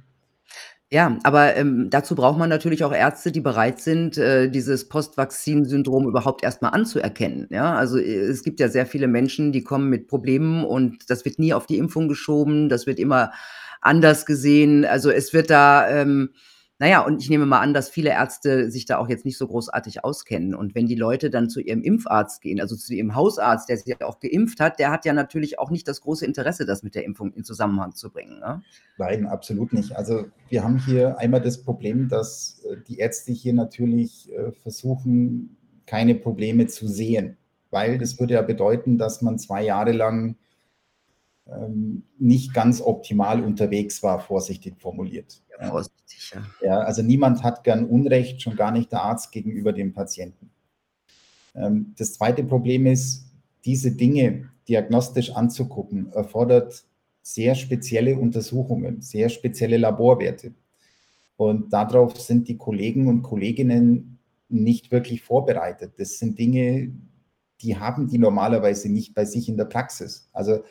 Ja, aber ähm, dazu braucht man natürlich auch Ärzte, die bereit sind, äh, dieses Postvakzin-Syndrom überhaupt erstmal anzuerkennen. Ja, also äh, es gibt ja sehr viele Menschen, die kommen mit Problemen und das wird nie auf die Impfung geschoben, das wird immer anders gesehen. Also es wird da ähm, naja, und ich nehme mal an, dass viele Ärzte sich da auch jetzt nicht so großartig auskennen. Und wenn die Leute dann zu ihrem Impfarzt gehen, also zu ihrem Hausarzt, der sich ja auch geimpft hat, der hat ja natürlich auch nicht das große Interesse, das mit der Impfung in Zusammenhang zu bringen. Ne? Nein, absolut nicht. Also wir haben hier einmal das Problem, dass äh, die Ärzte hier natürlich äh, versuchen, keine Probleme zu sehen, weil das würde ja bedeuten, dass man zwei Jahre lang ähm, nicht ganz optimal unterwegs war, vorsichtig formuliert. Ja, vorsichtig, ja. ja. Also niemand hat gern Unrecht, schon gar nicht der Arzt gegenüber dem Patienten. Ähm, das zweite Problem ist, diese Dinge diagnostisch anzugucken, erfordert sehr spezielle Untersuchungen, sehr spezielle Laborwerte. Und darauf sind die Kollegen und Kolleginnen nicht wirklich vorbereitet. Das sind Dinge, die haben die normalerweise nicht bei sich in der Praxis. Also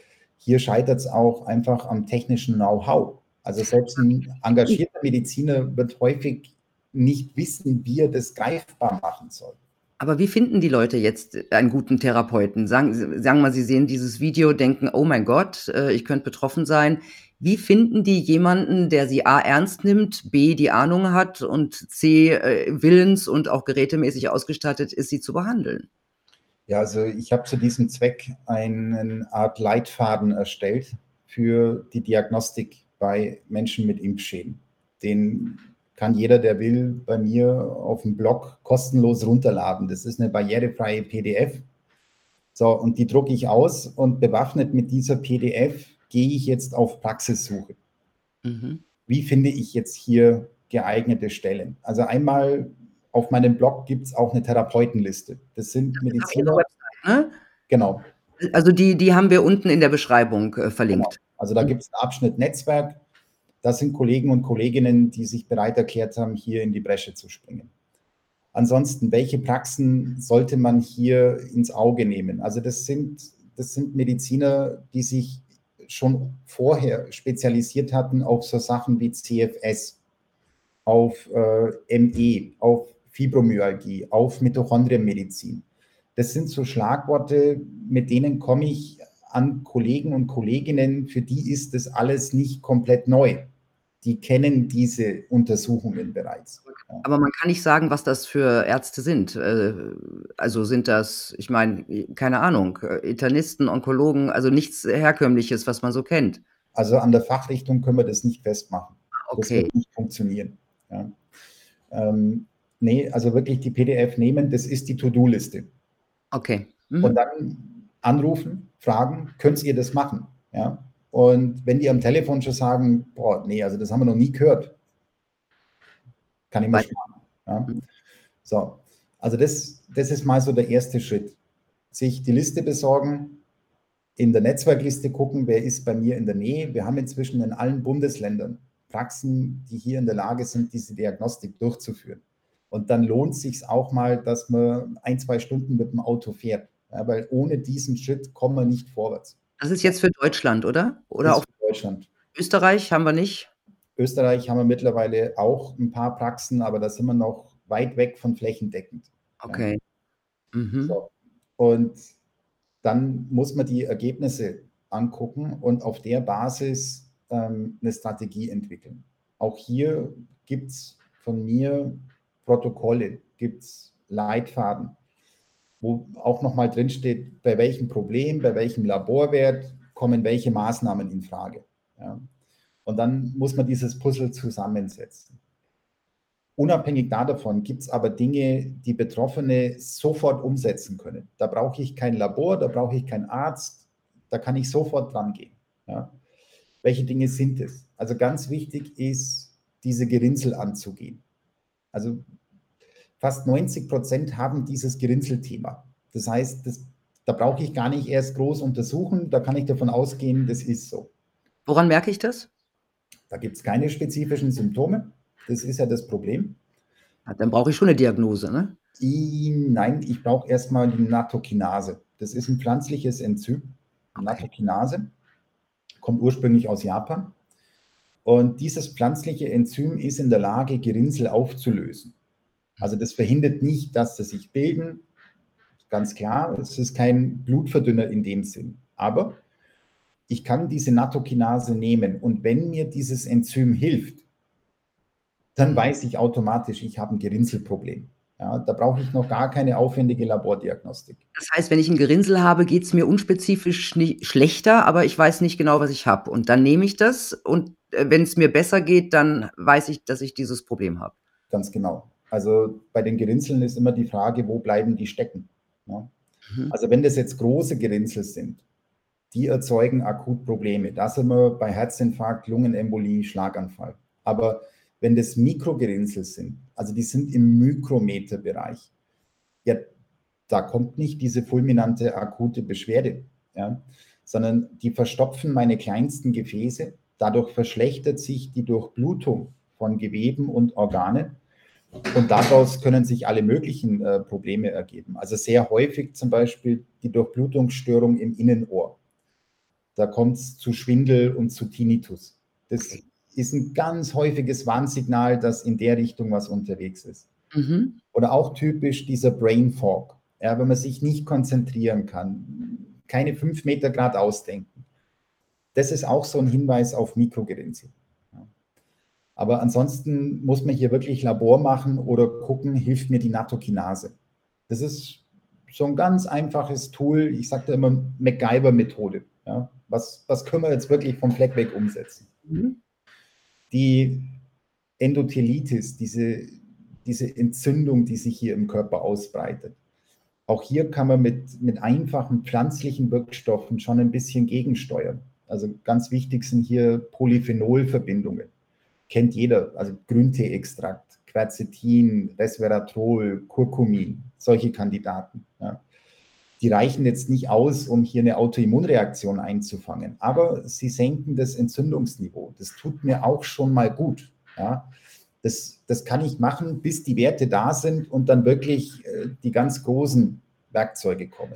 hier scheitert es auch einfach am technischen Know-how. Also selbst ein engagierter Mediziner wird häufig nicht wissen, wie er das greifbar machen soll. Aber wie finden die Leute jetzt einen guten Therapeuten? Sagen, sagen wir mal, sie sehen dieses Video, denken, oh mein Gott, äh, ich könnte betroffen sein. Wie finden die jemanden, der sie A ernst nimmt, B die Ahnung hat und C äh, willens und auch gerätemäßig ausgestattet ist, sie zu behandeln? Ja, also ich habe zu diesem Zweck eine Art Leitfaden erstellt für die Diagnostik bei Menschen mit Impfschäden. Den kann jeder, der will, bei mir auf dem Blog kostenlos runterladen. Das ist eine barrierefreie PDF. So, und die drucke ich aus und bewaffnet mit dieser PDF gehe ich jetzt auf Praxissuche. Mhm. Wie finde ich jetzt hier geeignete Stellen? Also einmal auf meinem Blog gibt es auch eine Therapeutenliste. Das sind das Mediziner. Ne? Genau. Also die, die haben wir unten in der Beschreibung äh, verlinkt. Genau. Also da gibt es einen Abschnitt Netzwerk. Das sind Kollegen und Kolleginnen, die sich bereit erklärt haben, hier in die Bresche zu springen. Ansonsten, welche Praxen sollte man hier ins Auge nehmen? Also das sind, das sind Mediziner, die sich schon vorher spezialisiert hatten auf so Sachen wie CFS, auf äh, ME, auf Fibromyalgie, auf Mitochondrienmedizin. Das sind so Schlagworte, mit denen komme ich an Kollegen und Kolleginnen, für die ist das alles nicht komplett neu. Die kennen diese Untersuchungen bereits. Aber man kann nicht sagen, was das für Ärzte sind. Äh, also sind das, ich meine, keine Ahnung, Internisten, Onkologen, also nichts Herkömmliches, was man so kennt. Also an der Fachrichtung können wir das nicht festmachen. Okay. Das wird nicht funktionieren. Ja. Ähm, nee, also wirklich die PDF nehmen, das ist die To-Do-Liste. Okay. Mhm. Und dann anrufen, fragen, könnt ihr das machen? Ja. Und wenn die am Telefon schon sagen, boah, nee, also das haben wir noch nie gehört, kann ich mal sparen. Ja. Mhm. So, also das, das ist mal so der erste Schritt. Sich die Liste besorgen, in der Netzwerkliste gucken, wer ist bei mir in der Nähe. Wir haben inzwischen in allen Bundesländern Praxen, die hier in der Lage sind, diese Diagnostik durchzuführen. Und dann lohnt es sich auch mal, dass man ein, zwei Stunden mit dem Auto fährt. Ja, weil ohne diesen Schritt kommen wir nicht vorwärts. Das ist jetzt für Deutschland, oder? Oder auch für Deutschland. Österreich haben wir nicht? Österreich haben wir mittlerweile auch ein paar Praxen, aber da sind wir noch weit weg von flächendeckend. Okay. Ja. Mhm. So. Und dann muss man die Ergebnisse angucken und auf der Basis ähm, eine Strategie entwickeln. Auch hier gibt es von mir Protokolle, gibt es Leitfaden, wo auch nochmal drinsteht, bei welchem Problem, bei welchem Laborwert kommen welche Maßnahmen in Frage. Ja. Und dann muss man dieses Puzzle zusammensetzen. Unabhängig davon gibt es aber Dinge, die Betroffene sofort umsetzen können. Da brauche ich kein Labor, da brauche ich keinen Arzt, da kann ich sofort dran gehen. Ja. Welche Dinge sind es? Also ganz wichtig ist, diese Gerinnsel anzugehen. Also fast 90 Prozent haben dieses Gerinnselthema. Das heißt, das, da brauche ich gar nicht erst groß untersuchen, da kann ich davon ausgehen, das ist so. Woran merke ich das? Da gibt es keine spezifischen Symptome. Das ist ja das Problem. Ja, dann brauche ich schon eine Diagnose, ne? Die, nein, ich brauche erstmal die Natokinase. Das ist ein pflanzliches Enzym. Okay. Natokinase kommt ursprünglich aus Japan. Und dieses pflanzliche Enzym ist in der Lage, Gerinnsel aufzulösen. Also das verhindert nicht, dass sie sich bilden. Ganz klar, es ist kein Blutverdünner in dem Sinn. Aber ich kann diese Natokinase nehmen und wenn mir dieses Enzym hilft, dann weiß ich automatisch, ich habe ein Gerinnselproblem. Ja, da brauche ich noch gar keine aufwendige Labordiagnostik. Das heißt, wenn ich ein Gerinnsel habe, geht es mir unspezifisch schlechter, aber ich weiß nicht genau, was ich habe. Und dann nehme ich das und wenn es mir besser geht, dann weiß ich, dass ich dieses Problem habe. Ganz genau. Also bei den Gerinnseln ist immer die Frage, wo bleiben die stecken? Ja? Mhm. Also wenn das jetzt große Gerinnsel sind, die erzeugen akut Probleme. Da sind wir bei Herzinfarkt, Lungenembolie, Schlaganfall. Aber wenn das Mikrogerinnsel sind, also die sind im Mikrometerbereich, ja, da kommt nicht diese fulminante akute Beschwerde, ja, sondern die verstopfen meine kleinsten Gefäße. Dadurch verschlechtert sich die Durchblutung von Geweben und Organen. Und daraus können sich alle möglichen äh, Probleme ergeben. Also sehr häufig zum Beispiel die Durchblutungsstörung im Innenohr. Da kommt es zu Schwindel und zu Tinnitus. Das ist ein ganz häufiges Warnsignal, dass in der Richtung was unterwegs ist. Mhm. Oder auch typisch dieser Brain Fog, ja, wenn man sich nicht konzentrieren kann, keine fünf Meter Grad ausdenken. Das ist auch so ein Hinweis auf Mikrogerinnsel. Aber ansonsten muss man hier wirklich Labor machen oder gucken, hilft mir die Natokinase. Das ist so ein ganz einfaches Tool. Ich sage da immer MacGyver-Methode. Ja, was, was können wir jetzt wirklich vom Fleck weg umsetzen? Mhm. Die Endothelitis, diese, diese Entzündung, die sich hier im Körper ausbreitet. Auch hier kann man mit, mit einfachen pflanzlichen Wirkstoffen schon ein bisschen gegensteuern. Also ganz wichtig sind hier Polyphenolverbindungen kennt jeder, also Grünteeextrakt, Quercetin, Resveratrol, Curcumin, solche Kandidaten. Ja. Die reichen jetzt nicht aus, um hier eine Autoimmunreaktion einzufangen, aber sie senken das Entzündungsniveau. Das tut mir auch schon mal gut. Ja. Das, das kann ich machen, bis die Werte da sind und dann wirklich äh, die ganz großen Werkzeuge kommen.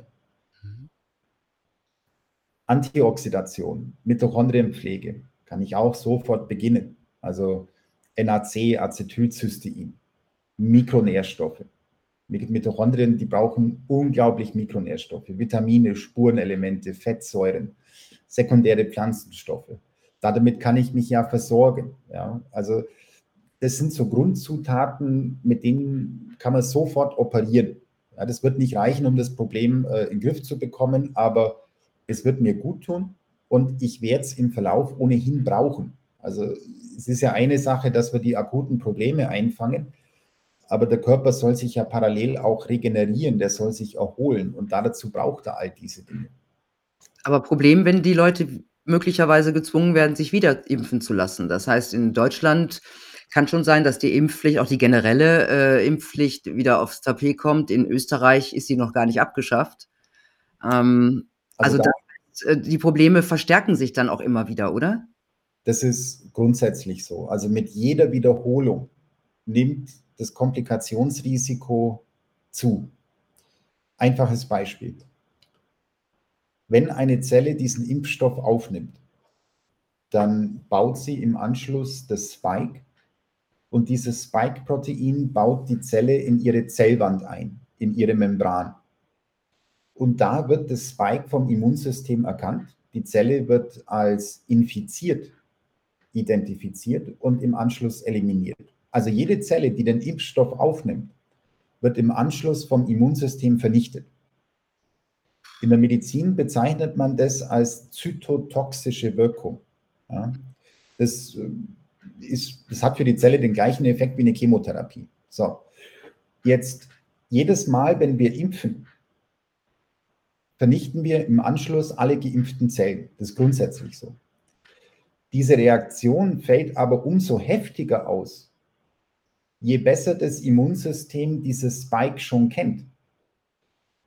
Antioxidation, Mitochondrienpflege kann ich auch sofort beginnen also NAC, Acetylcystein, Mikronährstoffe. Mitochondrien, die brauchen unglaublich Mikronährstoffe, Vitamine, Spurenelemente, Fettsäuren, sekundäre Pflanzenstoffe. Damit kann ich mich ja versorgen. Ja? Also das sind so Grundzutaten, mit denen kann man sofort operieren. Ja, das wird nicht reichen, um das Problem äh, in den Griff zu bekommen, aber es wird mir gut tun und ich werde es im Verlauf ohnehin brauchen. Also es ist ja eine Sache, dass wir die akuten Probleme einfangen, aber der Körper soll sich ja parallel auch regenerieren, der soll sich erholen und dazu braucht er all diese Dinge. Aber Problem, wenn die Leute möglicherweise gezwungen werden, sich wieder impfen zu lassen. Das heißt, in Deutschland kann schon sein, dass die Impfpflicht, auch die generelle äh, Impfpflicht wieder aufs Tapet kommt. In Österreich ist sie noch gar nicht abgeschafft. Ähm, also, also da, äh, die Probleme verstärken sich dann auch immer wieder, oder? Das ist grundsätzlich so. Also mit jeder Wiederholung nimmt das Komplikationsrisiko zu. Einfaches Beispiel. Wenn eine Zelle diesen Impfstoff aufnimmt, dann baut sie im Anschluss das Spike und dieses Spike-Protein baut die Zelle in ihre Zellwand ein, in ihre Membran. Und da wird das Spike vom Immunsystem erkannt. Die Zelle wird als infiziert identifiziert und im Anschluss eliminiert. Also jede Zelle, die den Impfstoff aufnimmt, wird im Anschluss vom Immunsystem vernichtet. In der Medizin bezeichnet man das als zytotoxische Wirkung. Ja, das, äh, ist, das hat für die Zelle den gleichen Effekt wie eine Chemotherapie. So, jetzt jedes Mal, wenn wir impfen, vernichten wir im Anschluss alle geimpften Zellen. Das ist grundsätzlich so. Diese Reaktion fällt aber umso heftiger aus, je besser das Immunsystem dieses Spike schon kennt.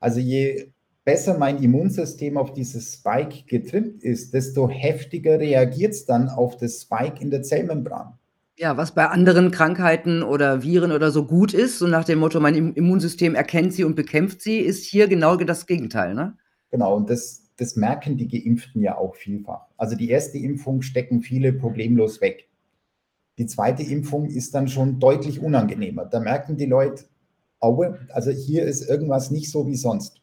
Also je besser mein Immunsystem auf dieses Spike getrimmt ist, desto heftiger reagiert es dann auf das Spike in der Zellmembran. Ja, was bei anderen Krankheiten oder Viren oder so gut ist, so nach dem Motto, mein Immunsystem erkennt sie und bekämpft sie, ist hier genau das Gegenteil, ne? Genau, und das, das merken die Geimpften ja auch vielfach. Also die erste Impfung stecken viele problemlos weg. Die zweite Impfung ist dann schon deutlich unangenehmer. Da merken die Leute, aue, also hier ist irgendwas nicht so wie sonst.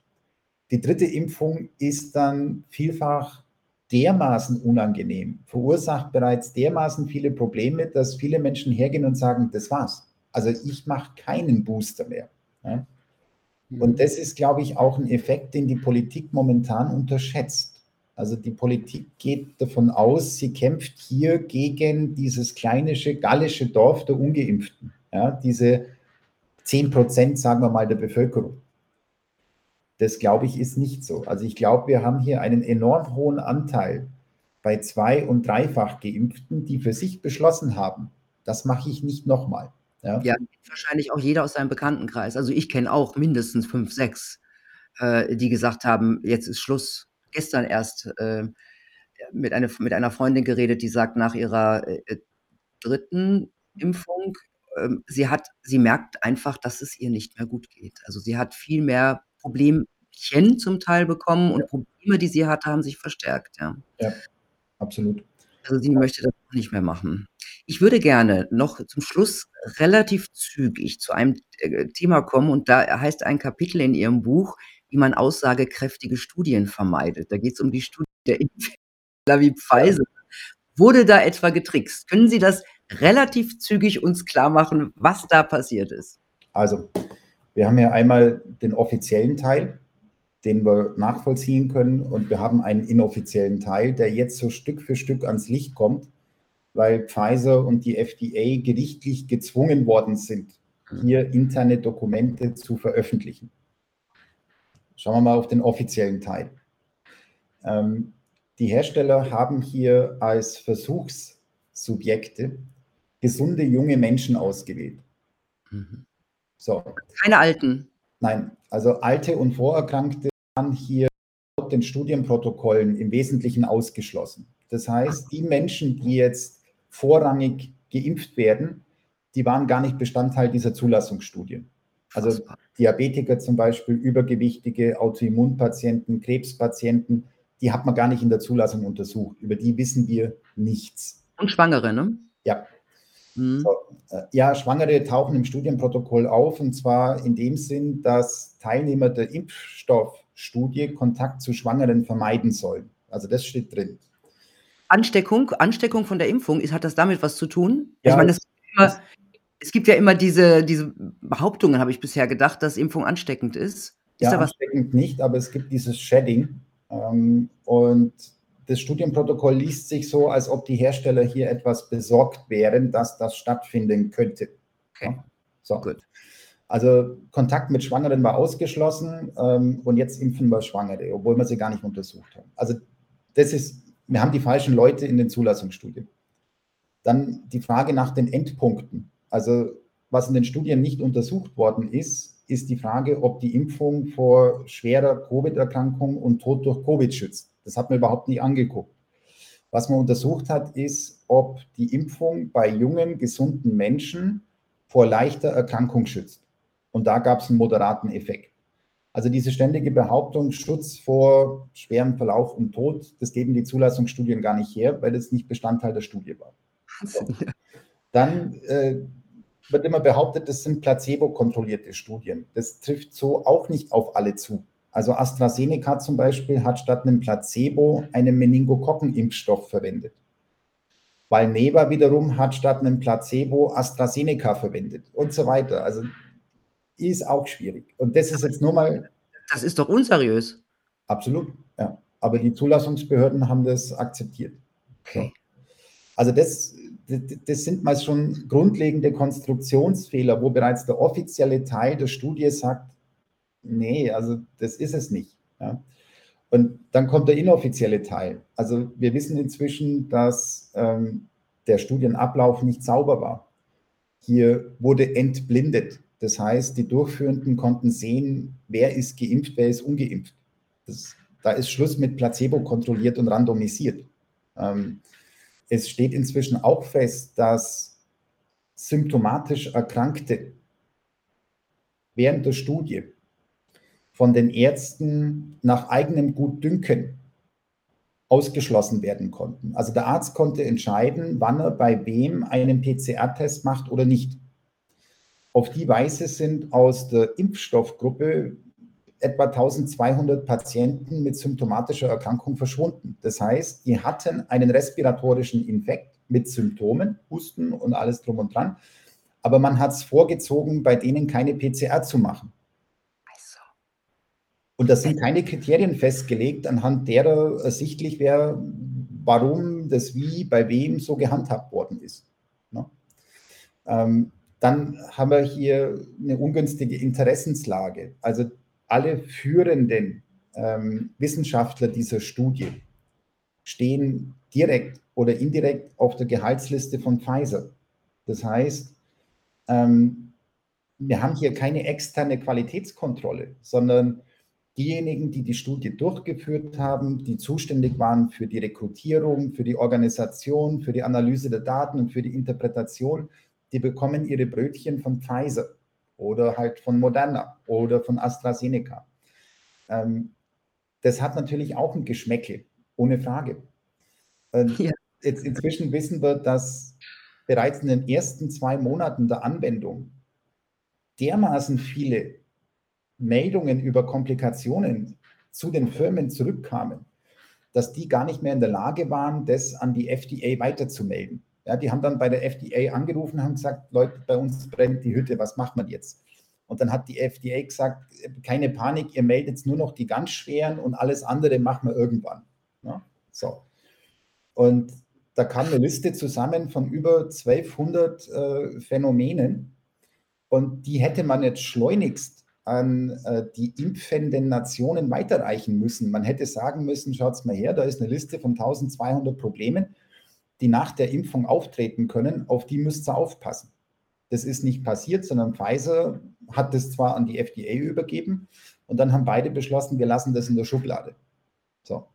Die dritte Impfung ist dann vielfach dermaßen unangenehm, verursacht bereits dermaßen viele Probleme, dass viele Menschen hergehen und sagen, das war's. Also ich mache keinen Booster mehr. Ja? Und mhm. das ist, glaube ich, auch ein Effekt, den die Politik momentan unterschätzt. Also die Politik geht davon aus, sie kämpft hier gegen dieses kleinische gallische Dorf der Ungeimpften. Ja, diese 10 Prozent, sagen wir mal, der Bevölkerung. Das, glaube ich, ist nicht so. Also ich glaube, wir haben hier einen enorm hohen Anteil bei zwei- und dreifach Geimpften, die für sich beschlossen haben, das mache ich nicht nochmal. Ja, ja wahrscheinlich auch jeder aus seinem Bekanntenkreis. Also ich kenne auch mindestens fünf, sechs, äh, die gesagt haben, jetzt ist Schluss gestern erst äh, mit, eine, mit einer Freundin geredet, die sagt, nach ihrer äh, dritten Impfung, äh, sie hat, sie merkt einfach, dass es ihr nicht mehr gut geht. Also sie hat viel mehr Problemchen zum Teil bekommen und Probleme, die sie hatte, haben sich verstärkt. Ja, ja absolut. Also sie möchte das nicht mehr machen. Ich würde gerne noch zum Schluss relativ zügig zu einem äh, Thema kommen und da heißt ein Kapitel in Ihrem Buch, wie man aussagekräftige Studien vermeidet. Da geht es um die Studie der Impfstoffe wie Pfizer. Wurde da etwa getrickst? Können Sie das relativ zügig uns klar machen, was da passiert ist? Also, wir haben ja einmal den offiziellen Teil, den wir nachvollziehen können, und wir haben einen inoffiziellen Teil, der jetzt so Stück für Stück ans Licht kommt weil Pfizer und die FDA gerichtlich gezwungen worden sind, hier interne Dokumente zu veröffentlichen. Schauen wir mal auf den offiziellen Teil. Ähm, die Hersteller haben hier als Versuchssubjekte gesunde junge Menschen ausgewählt. Mhm. So. Keine Alten. Nein, also Alte und Vorerkrankte waren hier laut den Studienprotokollen im Wesentlichen ausgeschlossen. Das heißt, die Menschen, die jetzt vorrangig geimpft werden, die waren gar nicht Bestandteil dieser Zulassungsstudien. Also Diabetiker zum Beispiel, übergewichtige Autoimmunpatienten, Krebspatienten, die hat man gar nicht in der Zulassung untersucht. Über die wissen wir nichts. Und Schwangere, ne? Ja. Mhm. So, äh, ja, Schwangere tauchen im Studienprotokoll auf und zwar in dem Sinn, dass Teilnehmer der Impfstoffstudie Kontakt zu Schwangeren vermeiden sollen. Also das steht drin. Ansteckung, Ansteckung von der Impfung, ist, hat das damit was zu tun? Ja, ich meine, immer, es gibt ja immer diese, diese Behauptungen, habe ich bisher gedacht, dass Impfung ansteckend ist. Ist ja, ansteckend nicht, aber es gibt dieses Shedding. Ähm, und das Studienprotokoll liest sich so, als ob die Hersteller hier etwas besorgt wären, dass das stattfinden könnte. Okay. So. Gut. Also Kontakt mit Schwangeren war ausgeschlossen ähm, und jetzt impfen wir Schwangere, obwohl wir sie gar nicht untersucht haben. Also das ist wir haben die falschen Leute in den Zulassungsstudien. Dann die Frage nach den Endpunkten. Also was in den Studien nicht untersucht worden ist, ist die Frage, ob die Impfung vor schwerer Covid-Erkrankung und Tod durch Covid schützt. Das hat man überhaupt nicht angeguckt. Was man untersucht hat, ist, ob die Impfung bei jungen, gesunden Menschen vor leichter Erkrankung schützt. Und da gab es einen moderaten Effekt. Also diese ständige Behauptung, Schutz vor schwerem Verlauf und Tod, das geben die Zulassungsstudien gar nicht her, weil es nicht Bestandteil der Studie war. So. Dann äh, wird immer behauptet, das sind placebo-kontrollierte Studien. Das trifft so auch nicht auf alle zu. Also AstraZeneca zum Beispiel hat statt einem Placebo einen Meningokokken-Impfstoff verwendet. Valneva wiederum hat statt einem Placebo AstraZeneca verwendet und so weiter. Also ist auch schwierig. Und das ist jetzt nur mal. Das ist doch unseriös. Absolut, ja. Aber die Zulassungsbehörden haben das akzeptiert. Okay. Also das, das sind mal schon grundlegende Konstruktionsfehler, wo bereits der offizielle Teil der Studie sagt, nee, also das ist es nicht. Ja. Und dann kommt der inoffizielle Teil. Also wir wissen inzwischen, dass ähm, der Studienablauf nicht sauber war. Hier wurde entblindet. Das heißt, die Durchführenden konnten sehen, wer ist geimpft, wer ist ungeimpft. Das, da ist Schluss mit Placebo kontrolliert und randomisiert. Ähm, es steht inzwischen auch fest, dass symptomatisch Erkrankte während der Studie von den Ärzten nach eigenem Gutdünken ausgeschlossen werden konnten. Also der Arzt konnte entscheiden, wann er bei wem einen PCR-Test macht oder nicht. Auf die Weise sind aus der Impfstoffgruppe etwa 1200 Patienten mit symptomatischer Erkrankung verschwunden. Das heißt, die hatten einen respiratorischen Infekt mit Symptomen, Husten und alles drum und dran. Aber man hat es vorgezogen, bei denen keine PCR zu machen. Und da sind keine Kriterien festgelegt, anhand derer ersichtlich wäre, warum das Wie bei wem so gehandhabt worden ist. Ne? Ähm, dann haben wir hier eine ungünstige Interessenslage. Also alle führenden ähm, Wissenschaftler dieser Studie stehen direkt oder indirekt auf der Gehaltsliste von Pfizer. Das heißt, ähm, wir haben hier keine externe Qualitätskontrolle, sondern diejenigen, die die Studie durchgeführt haben, die zuständig waren für die Rekrutierung, für die Organisation, für die Analyse der Daten und für die Interpretation, die bekommen ihre Brötchen von Pfizer oder halt von Moderna oder von AstraZeneca. Ähm, das hat natürlich auch ein Geschmäckel, ohne Frage. Ja. Jetzt inzwischen wissen wir, dass bereits in den ersten zwei Monaten der Anwendung dermaßen viele Meldungen über Komplikationen zu den Firmen zurückkamen, dass die gar nicht mehr in der Lage waren, das an die FDA weiterzumelden. Ja, die haben dann bei der FDA angerufen und haben gesagt, Leute, bei uns brennt die Hütte, was macht man jetzt? Und dann hat die FDA gesagt, keine Panik, ihr meldet nur noch die ganz schweren und alles andere machen wir irgendwann. Ja, so. Und da kam eine Liste zusammen von über 1200 äh, Phänomenen und die hätte man jetzt schleunigst an äh, die impfenden Nationen weiterreichen müssen. Man hätte sagen müssen, schaut mal her, da ist eine Liste von 1200 Problemen, die nach der Impfung auftreten können, auf die müsst ihr aufpassen. Das ist nicht passiert, sondern Pfizer hat das zwar an die FDA übergeben und dann haben beide beschlossen, wir lassen das in der Schublade. So.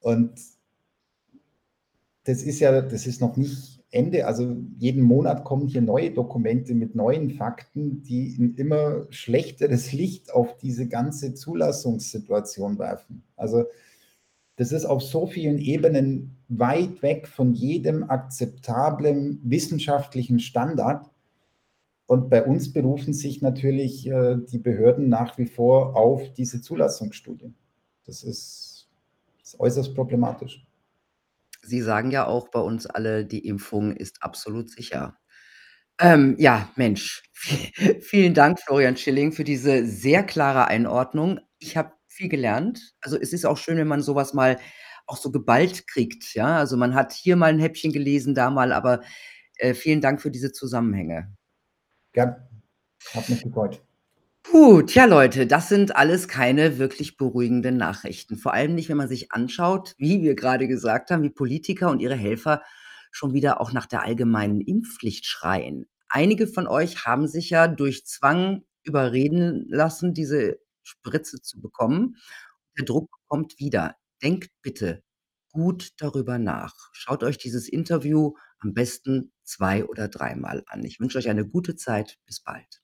Und das ist ja, das ist noch nicht Ende. Also jeden Monat kommen hier neue Dokumente mit neuen Fakten, die ein immer schlechteres Licht auf diese ganze Zulassungssituation werfen. Also das ist auf so vielen Ebenen weit weg von jedem akzeptablen wissenschaftlichen Standard. Und bei uns berufen sich natürlich äh, die Behörden nach wie vor auf diese Zulassungsstudien. Das ist, das ist äußerst problematisch. Sie sagen ja auch bei uns alle, die Impfung ist absolut sicher. Ähm, ja, Mensch, vielen Dank, Florian Schilling, für diese sehr klare Einordnung. Ich habe viel gelernt. Also, es ist auch schön, wenn man sowas mal auch so geballt kriegt, ja? Also, man hat hier mal ein Häppchen gelesen, da mal, aber, äh, vielen Dank für diese Zusammenhänge. Gern. Hat mich gefreut. Gut, ja Leute, das sind alles keine wirklich beruhigenden Nachrichten. Vor allem nicht, wenn man sich anschaut, wie wir gerade gesagt haben, wie Politiker und ihre Helfer schon wieder auch nach der allgemeinen Impfpflicht schreien. Einige von euch haben sich ja durch Zwang überreden lassen, diese Spritze zu bekommen. Der Druck kommt wieder. Denkt bitte gut darüber nach. Schaut euch dieses Interview am besten zwei oder dreimal an. Ich wünsche euch eine gute Zeit. Bis bald.